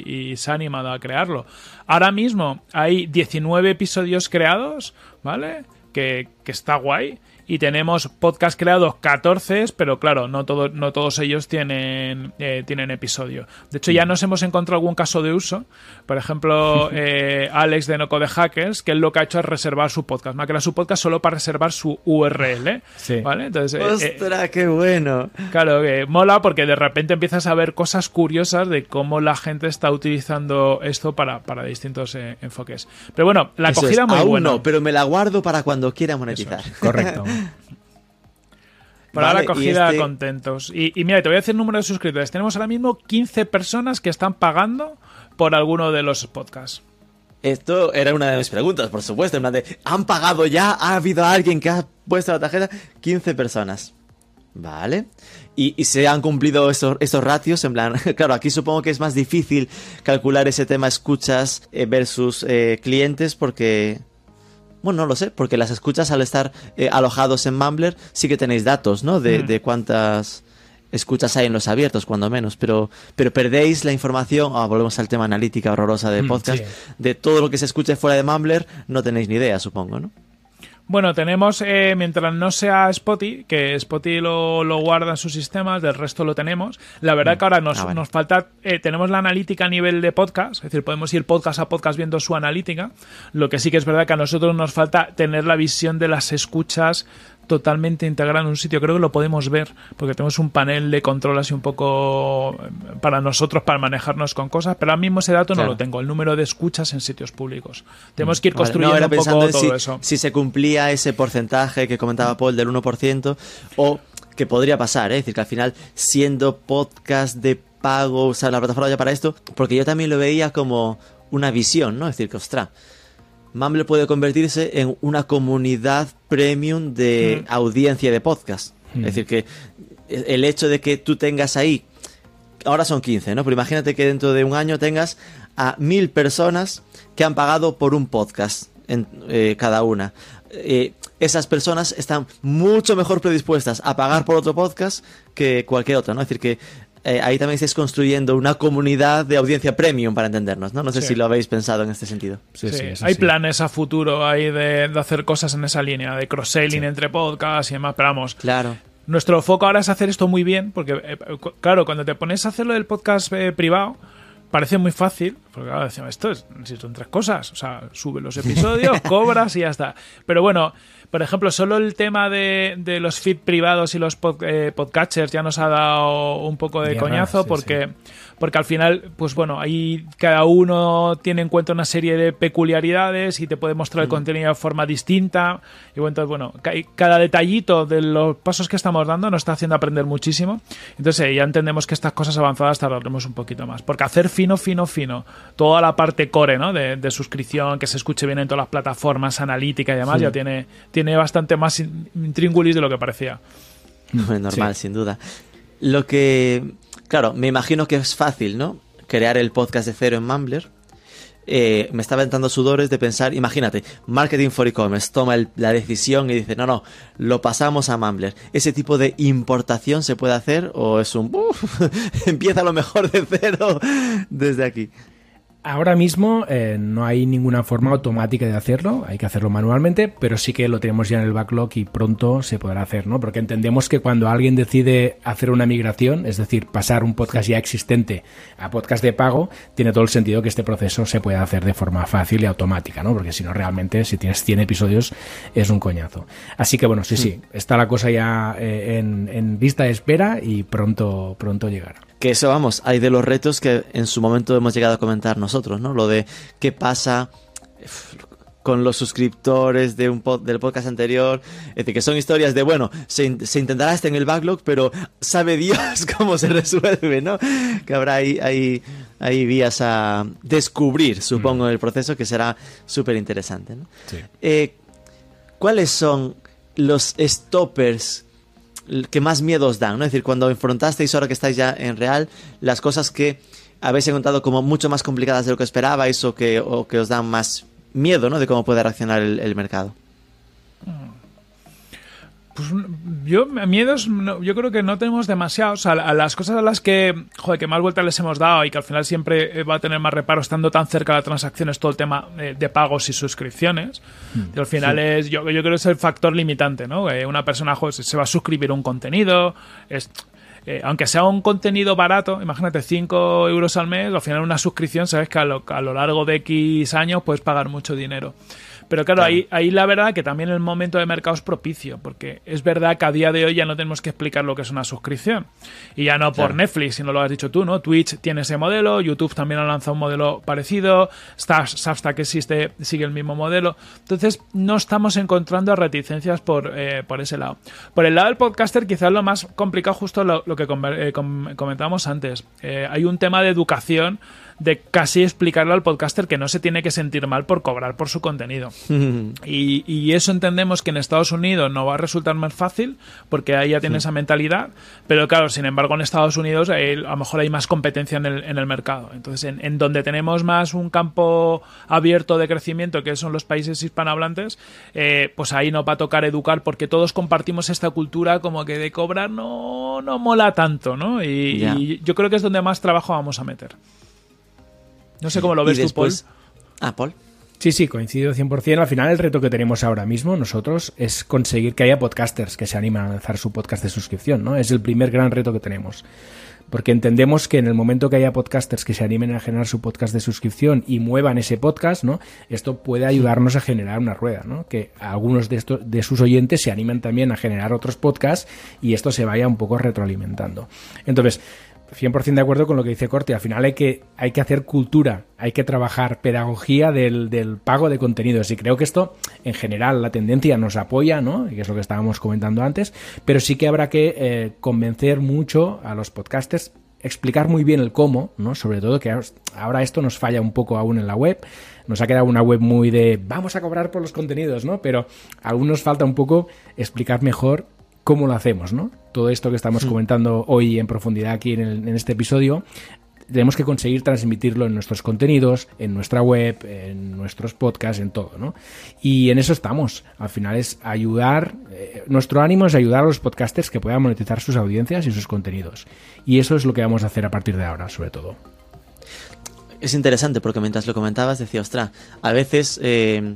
y se ha animado a crearlo. Ahora mismo hay 19 episodios creados, ¿vale? Que, que está guay. Y tenemos podcast creados 14, pero claro, no, todo- no todos ellos tienen, eh, tienen episodio. De hecho, ya nos hemos encontrado algún caso de uso. Por ejemplo, eh, Alex de Noco de Hackers, que él lo que ha hecho es reservar su podcast. Me ha creado su podcast solo para reservar su URL. Sí. ¿Vale? Entonces, eh, eh, ¡Ostras, qué bueno! Claro, que mola porque de repente empiezas a ver cosas curiosas de cómo la gente está utilizando esto para, para distintos eh, enfoques. Pero bueno, la Eso acogida es, muy aún buena. no, pero me la guardo para cuando quiera monetizar. Correcto. Para Vale, la acogida este- contentos. Y, y mira, te voy a decir el número de suscriptores. Tenemos ahora mismo 15 personas que están pagando por alguno de los podcasts. Esto era una de mis preguntas, por supuesto. En plan de, ¿han pagado ya? ¿Ha habido alguien que ha puesto la tarjeta? 15 personas. Vale. Y, y se han cumplido esos, esos ratios. En plan, claro, aquí supongo que es más difícil calcular ese tema escuchas eh, versus eh, clientes porque... Bueno, no lo sé, porque las escuchas al estar eh, alojados en Mumbler sí que tenéis datos, ¿no? De, Mm. de cuántas escuchas hay en los abiertos, cuando menos. Pero, pero perdéis la información, ah, volvemos al tema analítica horrorosa de Mm, podcast, sí. de todo lo que se escuche fuera de Mumbler, no tenéis ni idea, supongo, ¿no? Bueno, tenemos, eh, mientras no sea Spotify, que Spotify lo, lo guarda en sus sistemas, del resto lo tenemos. La verdad que ahora nos, Ah, nos falta, eh, tenemos la analítica a nivel de podcast, es decir, podemos ir podcast a podcast viendo su analítica. Lo que sí que es verdad que a nosotros nos falta tener la visión de las escuchas totalmente integrada en un sitio. Creo que lo podemos ver, porque tenemos un panel de control así un poco eh, para nosotros, para manejarnos con cosas, pero ahora mismo ese dato Claro. no lo tengo, el número de escuchas en sitios públicos. Tenemos que ir Vale, no, construyendo un poco todo si, eso. si se cumplía ese porcentaje que comentaba Paul del 1% o que podría pasar, ¿eh? es decir, que al final siendo podcast de pago, usar la plataforma ya para esto, porque yo también lo veía como una visión, ¿no? Es decir, que ostras, Mumble puede convertirse en una comunidad premium de audiencia de podcast. Es decir, que el hecho de que tú tengas ahí ahora son 15, ¿no? Pero imagínate que dentro de un año tengas a mil personas que han pagado por un podcast en, eh, cada una. Eh, esas personas están mucho mejor predispuestas a pagar por otro podcast que cualquier otro, ¿no? Es decir, que eh, ahí también estáis construyendo una comunidad de audiencia premium para entendernos, ¿no? No sé Sí. si lo habéis pensado en este sentido. Sí, Sí, sí, eso hay sí. planes a futuro ahí de, de hacer cosas en esa línea, de cross-selling entre podcasts y demás, pero vamos, Claro. nuestro foco ahora es hacer esto muy bien, porque, eh, claro, cuando te pones a hacerlo del podcast eh, privado, parece muy fácil, porque claro, decimos, esto es, si son tres cosas, o sea, sube los episodios, cobras y ya está. Pero bueno, por ejemplo, solo el tema de, de los feed privados y los pod- eh, podcatchers ya nos ha dado un poco de coñazo, sí, porque, porque al final, pues bueno, ahí cada uno tiene en cuenta una serie de peculiaridades y te puede mostrar el contenido de forma distinta. Y bueno, entonces, bueno, ca- cada detallito de los pasos que estamos dando nos está haciendo aprender muchísimo. Entonces, eh, ya entendemos que estas cosas avanzadas tardaremos un poquito más. Porque hacer fino, fino, fino, toda la parte core, ¿no? De, de suscripción, que se escuche bien en todas las plataformas, analítica y demás, ya tiene, tiene bastante más in- intríngulis de lo que parecía. Normal, sin duda. Lo que, claro, me imagino que es fácil, ¿no? Crear el podcast de cero en Mumbler. Eh, me estaba entrando sudores de pensar, imagínate, Marketing for E-Commerce toma el- la decisión y dice, no, no, lo pasamos a Mumbler. ¿Ese tipo de importación se puede hacer o es un, "Uf, empieza lo mejor de cero desde aquí? Ahora mismo eh, no hay ninguna forma automática de hacerlo, hay que hacerlo manualmente, pero sí que lo tenemos ya en el backlog y pronto se podrá hacer, ¿no? Porque entendemos que cuando alguien decide hacer una migración, es decir, pasar un podcast ya existente a podcast de pago, tiene todo el sentido que este proceso se pueda hacer de forma fácil y automática, ¿no? Porque si no, realmente, si tienes 100 episodios, es un coñazo. Así que bueno, sí, sí, está la cosa ya eh, en, en lista de espera y pronto, pronto llegará. Que eso, vamos, hay de los retos que en su momento hemos llegado a comentar nosotros, ¿no? Lo de qué pasa con los suscriptores de un pod- del podcast anterior. Es decir, que son historias de, bueno, se, in- se intentará estar en el backlog, pero sabe Dios cómo se resuelve, ¿no? Que habrá ahí, ahí, ahí vías a descubrir, supongo, en el proceso, que será súper interesante, ¿no? Sí. Eh, ¿Cuáles son los stoppers que más miedo os dan, ¿no? Es decir, cuando enfrentasteis ahora que estáis ya en real, las cosas que habéis encontrado como mucho más complicadas de lo que esperabais o que, os dan más miedo, ¿no? De cómo puede reaccionar el mercado. Pues yo, miedos, no, yo creo que no tenemos demasiados. A, a, las cosas a las que, joder, que más vueltas les hemos dado y que al final siempre eh, va a tener más reparo estando tan cerca de las transacciones, todo el tema de, de pagos y suscripciones. Y al final Sí. es, yo, yo creo que es el factor limitante, ¿no? Eh, una persona, joder, se se va a suscribir a un contenido, es, eh, aunque sea un contenido barato, imagínate 5 euros al mes, al final una suscripción, sabes que a lo, a lo largo de X años puedes pagar mucho dinero. Pero claro, Claro. Ahí, ahí la verdad que también el momento de mercado es propicio, porque es verdad que a día de hoy ya no tenemos que explicar lo que es una suscripción. Y ya no por Claro. Netflix, si no lo has dicho tú, ¿no? Twitch tiene ese modelo, YouTube también ha lanzado un modelo parecido, Substack existe sigue el mismo modelo. Entonces, no estamos encontrando reticencias por, eh, por ese lado. Por el lado del podcaster, quizás lo más complicado, justo lo, lo que eh, com- comentábamos antes. Eh, hay un tema de educación de casi explicarle al podcaster que no se tiene que sentir mal por cobrar por su contenido. Y, y eso entendemos que en Estados Unidos no va a resultar más fácil porque ahí ya tiene esa mentalidad, pero claro, sin embargo en Estados Unidos eh, a lo mejor hay más competencia en el, en el mercado. Entonces, en, en donde tenemos más un campo abierto de crecimiento, que son los países hispanohablantes, eh, pues ahí nos va a tocar educar porque todos compartimos esta cultura como que de cobrar no, no mola tanto, ¿no? Y yo creo que es donde más trabajo vamos a meter. No sé cómo lo ves y tú, Paul. después... Ah, Paul. Sí, sí, coincido 100%. Al final el reto que tenemos ahora mismo nosotros es conseguir que haya podcasters que se animen a lanzar su podcast de suscripción, ¿no? Es el primer gran reto que tenemos. Porque entendemos que en el momento que haya podcasters que se animen a generar su podcast de suscripción y muevan ese podcast, ¿no? Esto puede ayudarnos a generar una rueda, ¿no? Que algunos de estos de sus oyentes se animen también a generar otros podcasts y esto se vaya un poco retroalimentando. Entonces, 100% de acuerdo con lo que dice Corte. Al final hay que, hay que hacer cultura, hay que trabajar pedagogía del, del pago de contenidos. Y creo que esto, en general, la tendencia nos apoya, ¿no? Que es lo que estábamos comentando antes. Pero sí que habrá que eh, convencer mucho a los podcasters, explicar muy bien el cómo, ¿no? Sobre todo que ahora esto nos falla un poco aún en la web. Nos ha quedado una web muy de vamos a cobrar por los contenidos, ¿no? Pero aún nos falta un poco explicar mejor cómo lo hacemos, ¿no? Todo esto que estamos comentando hoy en profundidad aquí en, el- en este episodio, tenemos que conseguir transmitirlo en nuestros contenidos, en nuestra web, en nuestros podcasts, en todo, ¿no? Y en eso estamos. Al final es ayudar, eh, nuestro ánimo es ayudar a los podcasters que puedan monetizar sus audiencias y sus contenidos. Y eso es lo que vamos a hacer a partir de ahora, sobre todo. Es interesante porque mientras lo comentabas decía, ostras, a veces eh,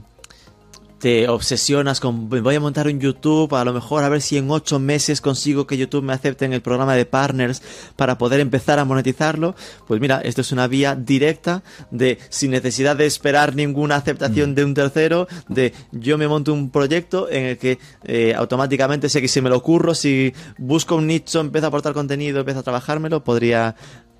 te obsesionas con "Me voy a montar un YouTube, a lo mejor a ver si en ocho meses consigo que YouTube me acepte en el programa de partners para poder empezar a monetizarlo. Pues mira, esto es una vía directa de sin necesidad de esperar ninguna aceptación de un tercero, de yo me monto un proyecto en el que eh, automáticamente sé que si me lo ocurro, si busco un nicho, empiezo a aportar contenido, empiezo a trabajármelo, podría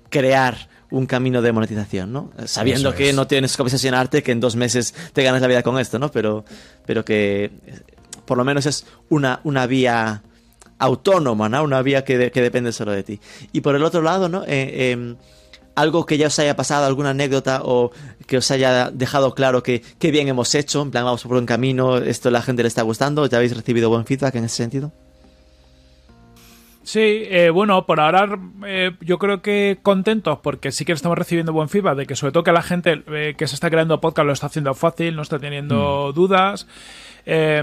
crear un camino de monetización, ¿no? Sabiendo que no tienes que obsesionarte, que en dos meses te ganas la vida con esto, ¿no? Pero, pero que eh, por lo menos es una, una vía autónoma, ¿no? Una vía que, de- que depende solo de ti. Y por el otro lado, ¿no? Eh, em, algo que ya os haya pasado, alguna anécdota o que os haya dejado claro que, que bien hemos hecho, en plan vamos por buen camino, esto a la gente le está gustando, ¿ya habéis recibido buen feedback en ese sentido? Sí, eh, bueno, por ahora eh, yo creo que contentos porque sí que estamos recibiendo buen feedback de que sobre todo que la gente eh, que se está creando podcast lo está haciendo fácil, no está teniendo dudas. Eh,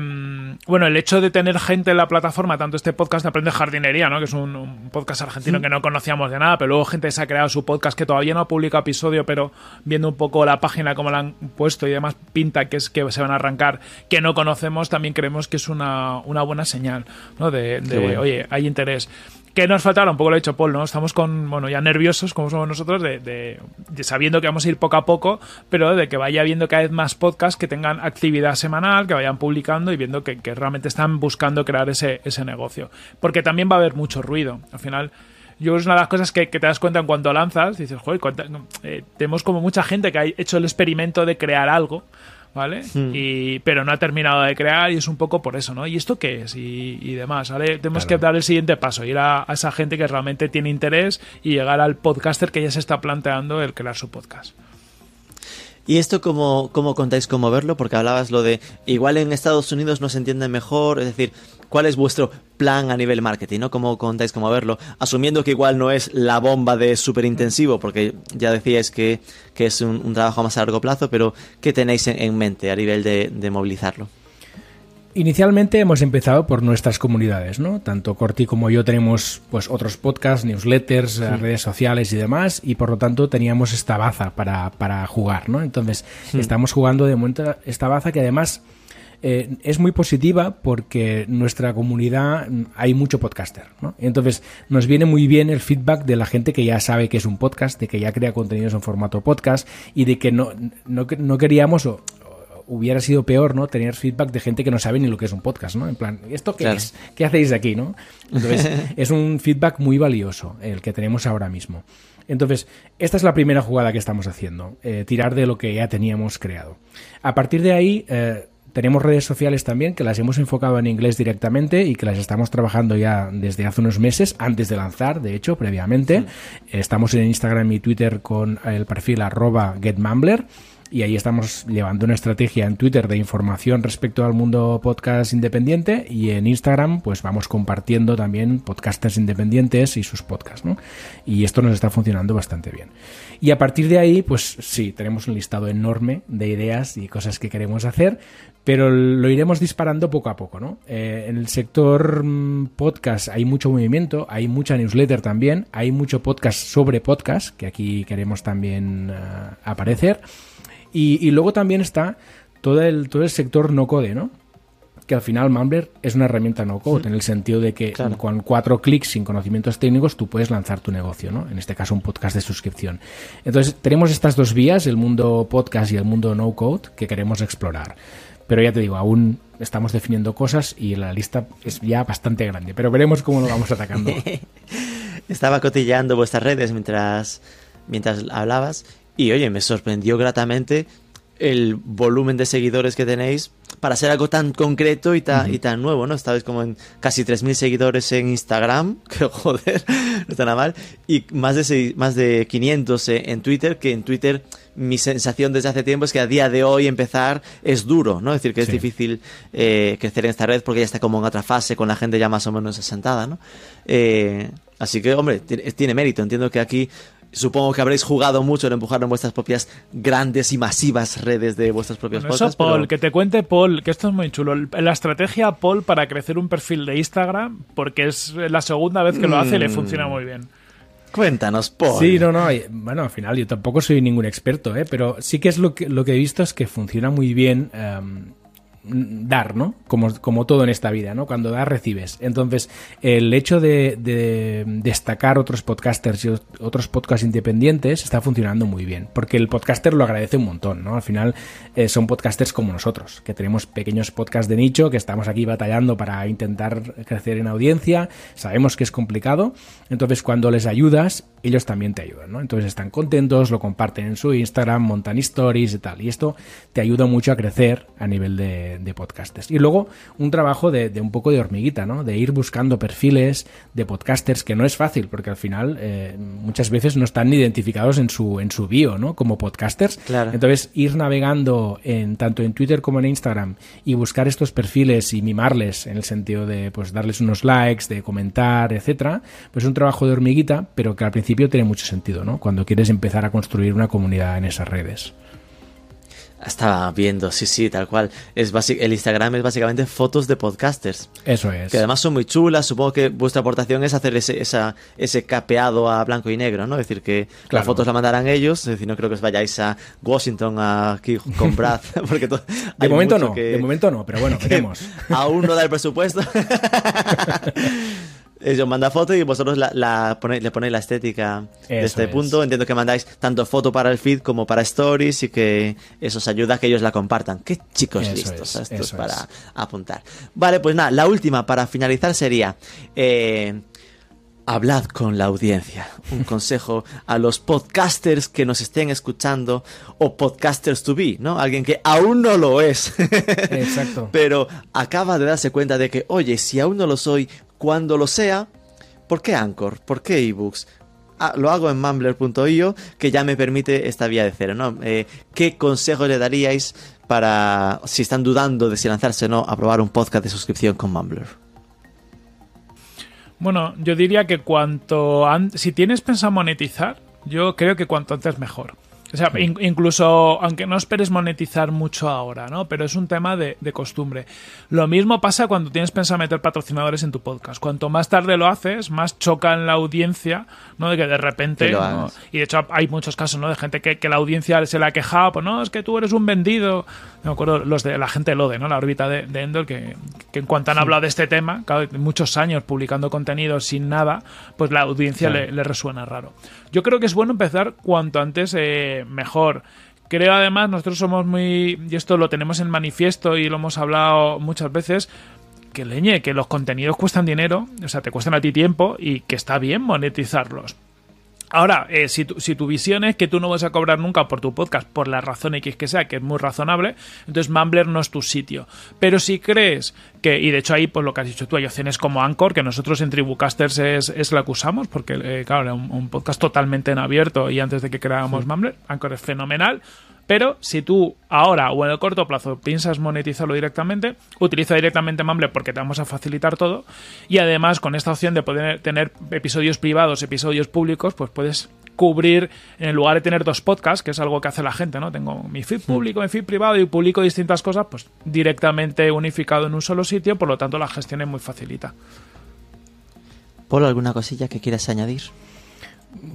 bueno, el hecho de tener gente en la plataforma, tanto este podcast de Aprende Jardinería, ¿no? que es un, un podcast argentino que no conocíamos de nada, pero luego gente se ha creado su podcast que todavía no ha publicado episodio, pero viendo un poco la página como la han puesto y demás pinta que es que se van a arrancar, que no conocemos, también creemos que es una, una buena señal, ¿no? De, de, bueno. oye, hay interés. Que nos faltará, un poco lo ha dicho Paul, ¿no? Estamos con, bueno, ya nerviosos, como somos nosotros, de, de- sabiendo que vamos a ir poco a poco, pero de que vaya habiendo cada vez más podcasts que tengan actividad semanal, que vayan publicando y viendo que, realmente están buscando crear ese, ese negocio. Porque también va a haber mucho ruido. Al final, yo es una de las cosas que, te das cuenta en cuanto lanzas, dices, joder, eh, tenemos como mucha gente que ha hecho el experimento de crear algo, ¿vale? Y, pero no ha terminado de crear y es un poco por eso, ¿no? ¿Y esto qué es? Y, y demás, ¿vale? Tenemos Claro. que dar el siguiente paso, ir a, a esa gente que realmente tiene interés y llegar al podcaster que ya se está planteando el crear su podcast. ¿Y esto cómo, cómo contáis cómo verlo? Porque hablabas lo de igual en Estados Unidos no se entiende mejor, es decir, ¿cuál es vuestro plan a nivel marketing? ¿no? ¿Cómo contáis cómo verlo? Asumiendo que igual no es la bomba de súper intensivo, porque ya decíais que, que es un, trabajo más a largo plazo, pero ¿qué tenéis en, en mente a nivel de, de movilizarlo? Inicialmente hemos empezado por nuestras comunidades, ¿no? Tanto Corti como yo tenemos pues otros podcasts, newsletters, sí. redes sociales y demás, y por lo tanto teníamos esta baza para, para jugar, ¿no? Entonces, sí. estamos jugando de momento esta baza que además eh, es muy positiva porque nuestra comunidad hay mucho podcaster, ¿no? Entonces, nos viene muy bien el feedback de la gente que ya sabe que es un podcast, de que ya crea contenidos en formato podcast y de que no, no, no queríamos o, hubiera sido peor, ¿no? Tener feedback de gente que no sabe ni lo que es un podcast, ¿no? En plan, ¿esto qué claro. es? ¿Qué hacéis aquí, no? Entonces, es un feedback muy valioso el que tenemos ahora mismo. Entonces, esta es la primera jugada que estamos haciendo, eh, tirar de lo que ya teníamos creado. A partir de ahí, eh, tenemos redes sociales también que las hemos enfocado en inglés directamente y que las estamos trabajando ya desde hace unos meses, antes de lanzar, de hecho, previamente. Sí. Estamos en Instagram y Twitter con el perfil arroba getmumbler y ahí estamos llevando una estrategia en Twitter de información respecto al mundo podcast independiente y en Instagram pues vamos compartiendo también podcasters independientes y sus podcasts, ¿no? Y esto nos está funcionando bastante bien. Y a partir de ahí pues sí, tenemos un listado enorme de ideas y cosas que queremos hacer, pero lo iremos disparando poco a poco, ¿no? Eh, en el sector mmm, podcast hay mucho movimiento, hay mucha newsletter también, hay mucho podcast sobre podcast, que aquí queremos también uh, aparecer. Y, y, luego también está todo el, todo el sector no code, ¿no? Que al final Mumbler es una herramienta no code, en el sentido de que claro. con cuatro clics sin conocimientos técnicos tú puedes lanzar tu negocio, ¿no? En este caso un podcast de suscripción. Entonces tenemos estas dos vías, el mundo podcast y el mundo no code, que queremos explorar. Pero ya te digo, aún estamos definiendo cosas y la lista es ya bastante grande, pero veremos cómo lo vamos atacando. Estaba cotilleando vuestras redes mientras, mientras hablabas y oye, me sorprendió gratamente el volumen de seguidores que tenéis para ser algo tan concreto y, ta, uh -huh. y tan nuevo, ¿no? Estabais como en casi 3.000 seguidores en Instagram, que joder, no está nada mal, y más de, 6, más de 500 en Twitter, que en Twitter mi sensación desde hace tiempo es que a día de hoy empezar es duro, ¿no? Es decir, que es sí. difícil eh, crecer en esta red porque ya está como en otra fase, con la gente ya más o menos asentada, ¿no? Eh, así que, hombre, tiene mérito. Entiendo que aquí Supongo que habréis jugado mucho en empujar en vuestras propias grandes y masivas redes de vuestros propios bueno, podcasts. Eso, Paul, pero... que te cuente Paul, que esto es muy chulo. La estrategia Paul para crecer un perfil de Instagram, porque es la segunda vez que lo hace y le funciona muy bien. Cuéntanos, Paul. Sí, no, no. Bueno, al final yo tampoco soy ningún experto, ¿eh? pero sí que es lo que, lo que he visto es que funciona muy bien. Um, dar, ¿no? Como, como todo en esta vida, ¿no? Cuando das, recibes. Entonces, el hecho de, de, destacar otros podcasters y otros podcasts independientes está funcionando muy bien, porque el podcaster lo agradece un montón, ¿no? Al final eh, son podcasters como nosotros, que tenemos pequeños podcasts de nicho, que estamos aquí batallando para intentar crecer en audiencia, sabemos que es complicado, entonces cuando les ayudas, ellos también te ayudan, ¿no? Entonces están contentos, lo comparten en su Instagram, montan stories y tal, y esto te ayuda mucho a crecer a nivel de, de podcasters. Y luego un trabajo de, de, un poco de hormiguita, ¿no? De ir buscando perfiles de podcasters, que no es fácil, porque al final eh, muchas veces no están identificados en su, en su bio, ¿no? Como podcasters. Claro. Entonces, ir navegando en, tanto en Twitter como en Instagram y buscar estos perfiles y mimarles en el sentido de, pues, darles unos likes, de comentar, etcétera, pues es un trabajo de hormiguita, pero que al principio tiene mucho sentido, ¿no? Cuando quieres empezar a construir una comunidad en esas redes. Estaba viendo, sí, sí, tal cual. Es el Instagram es básicamente fotos de podcasters. Eso es. Que además son muy chulas. Supongo que vuestra aportación es hacer ese, esa, ese capeado a blanco y negro, ¿no? Es decir, que claro. las fotos la mandarán ellos. Es decir, no creo que os vayáis a Washington aquí con Brad. Porque de momento no, que, de momento no, pero bueno, veremos. aún no da el presupuesto. Ellos manda foto y vosotros la, la ponéis, le ponéis la estética eso de este es. punto. Entiendo que mandáis tanto foto para el feed como para stories y que eso os ayuda a que ellos la compartan. Qué chicos eso listos es, estos para es. apuntar. Vale, pues nada, la última para finalizar sería... Eh, Hablad con la audiencia. Un consejo a los podcasters que nos estén escuchando o podcasters to be, ¿no? Alguien que aún no lo es. Exacto. Pero acaba de darse cuenta de que, oye, si aún no lo soy, cuando lo sea, ¿por qué Anchor? ¿Por qué ebooks? ah, lo hago en mumbler.io, que ya me permite esta vía de cero, ¿no? Eh, ¿Qué consejo le daríais para, si están dudando de si lanzarse o no, a probar un podcast de suscripción con Mumbler? Bueno, yo diría que cuanto si tienes pensado monetizar, yo creo que cuanto antes mejor. O sea, in- incluso aunque no esperes monetizar mucho ahora, ¿no? Pero es un tema de, de costumbre. Lo mismo pasa cuando tienes pensado meter patrocinadores en tu podcast. Cuanto más tarde lo haces, más choca en la audiencia, ¿no? De que de repente. Y de hecho hay muchos casos, ¿no? De gente que, que la audiencia se la ha quejado, pues no, es que tú eres un vendido. Me acuerdo los de la gente de Lode, ¿no? La órbita de, de Endor, que, que en cuanto han hablado de este tema, claro, muchos años publicando contenido sin nada, pues la audiencia le, le resuena raro. Yo creo que es bueno empezar cuanto antes eh, mejor. Creo además, nosotros somos muy, y esto lo tenemos en manifiesto y lo hemos hablado muchas veces, que leñe, que los contenidos cuestan dinero, o sea, te cuestan a ti tiempo y que está bien monetizarlos. Ahora, eh, si, tu, si tu visión es que tú no vas a cobrar nunca por tu podcast, por la razón X que sea, que es muy razonable, entonces Mumbler no es tu sitio. Pero si crees que, y de hecho ahí, pues lo que has dicho tú, hay opciones como Anchor, que nosotros en Tribucasters es, es la que usamos, porque, eh, claro, era un, un podcast totalmente en abierto y antes de que creáramos Mumbler, Anchor es fenomenal. Pero si tú ahora o en el corto plazo piensas monetizarlo directamente, utiliza directamente Mumbler porque te vamos a facilitar todo. Y además, con esta opción de poder tener episodios privados, episodios públicos, pues puedes cubrir, en lugar de tener dos podcasts, que es algo que hace la gente, ¿no? Tengo mi feed público, mi feed privado y publico distintas cosas, pues directamente unificado en un solo sitio, por lo tanto la gestión es muy facilita. Polo, ¿alguna cosilla que quieras añadir?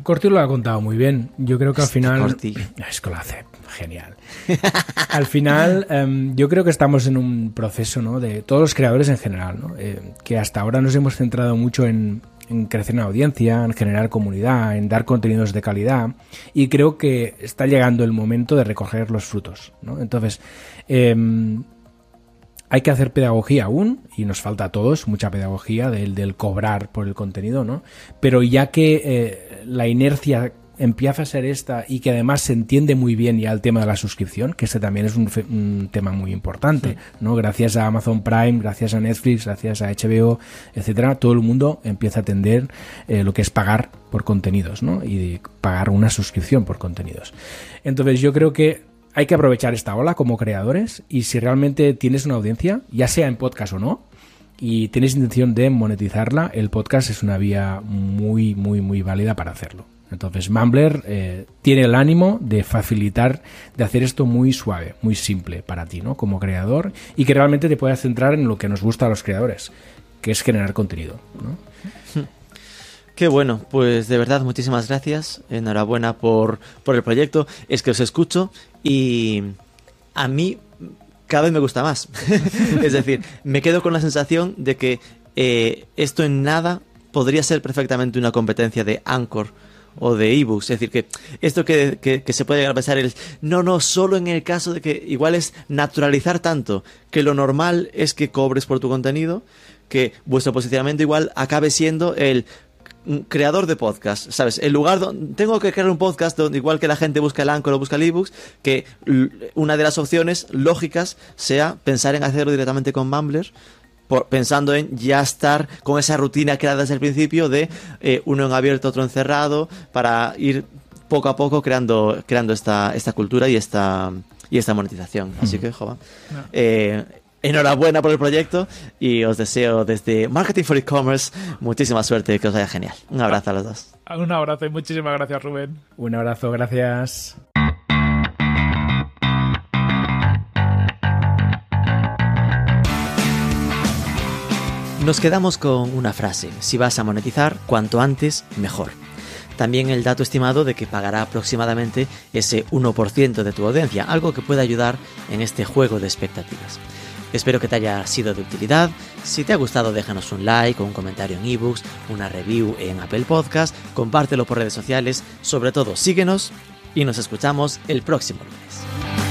Corti lo ha contado muy bien. Yo creo que al final. Corti. Es que lo hace genial. al final, em, yo creo que estamos en un proceso, ¿no? De todos los creadores en general, ¿no? Eh, que hasta ahora nos hemos centrado mucho en, en crecer una audiencia, en generar comunidad, en dar contenidos de calidad. Y creo que está llegando el momento de recoger los frutos, ¿no? Entonces, em, hay que hacer pedagogía aún, y nos falta a todos mucha pedagogía del, del cobrar por el contenido, ¿no? Pero ya que eh, la inercia empieza a ser esta y que además se entiende muy bien ya el tema de la suscripción, que este también es un, tema muy importante, ¿no? Gracias a Amazon Prime, gracias a Netflix, gracias a HBO, etcétera, todo el mundo empieza a atender eh, lo que es pagar por contenidos, ¿no? Y pagar una suscripción por contenidos. Entonces yo creo que hay que aprovechar esta ola como creadores y si realmente tienes una audiencia, ya sea en podcast o no, y tienes intención de monetizarla, el podcast es una vía muy, muy, muy válida para hacerlo. Entonces, Mumbler eh, tiene el ánimo de facilitar, de hacer esto muy suave, muy simple para ti, ¿no? Como creador y que realmente te puedas centrar en lo que nos gusta a los creadores, que es generar contenido, ¿no? Qué bueno, pues de verdad muchísimas gracias. Enhorabuena por, por el proyecto. Es que os escucho y a mí cada vez me gusta más. es decir, me quedo con la sensación de que eh, esto en nada podría ser perfectamente una competencia de Anchor o de ebooks. Es decir, que esto que, que- que se puede llegar a pensar es, no, no, solo en el caso de que igual es naturalizar tanto que lo normal es que cobres por tu contenido, que vuestro posicionamiento igual acabe siendo el creador de podcast, ¿sabes? El lugar donde tengo que crear un podcast donde igual que la gente busca el Anchor o busca el ebooks, que una de las opciones lógicas sea pensar en hacerlo directamente con Mumbler, por- pensando en ya estar con esa rutina creada desde el principio de eh, uno en abierto, otro en cerrado, para ir poco a poco creando, creando esta, esta cultura y esta, y esta monetización. Así que, joder, eh, enhorabuena por el proyecto y os deseo desde Marketing for E-Commerce muchísima suerte y que os vaya genial. Un abrazo a los dos. Un abrazo y muchísimas gracias, Rubén. Un abrazo, gracias. Nos quedamos con una frase, si vas a monetizar, cuanto antes, mejor. También el dato estimado de que pagará aproximadamente ese 1% de tu audiencia, algo que puede ayudar en este juego de expectativas. Espero que te haya sido de utilidad. Si te ha gustado, déjanos un like un comentario en ebooks, una review en Apple Podcast, compártelo por redes sociales, sobre todo síguenos y nos escuchamos el próximo lunes.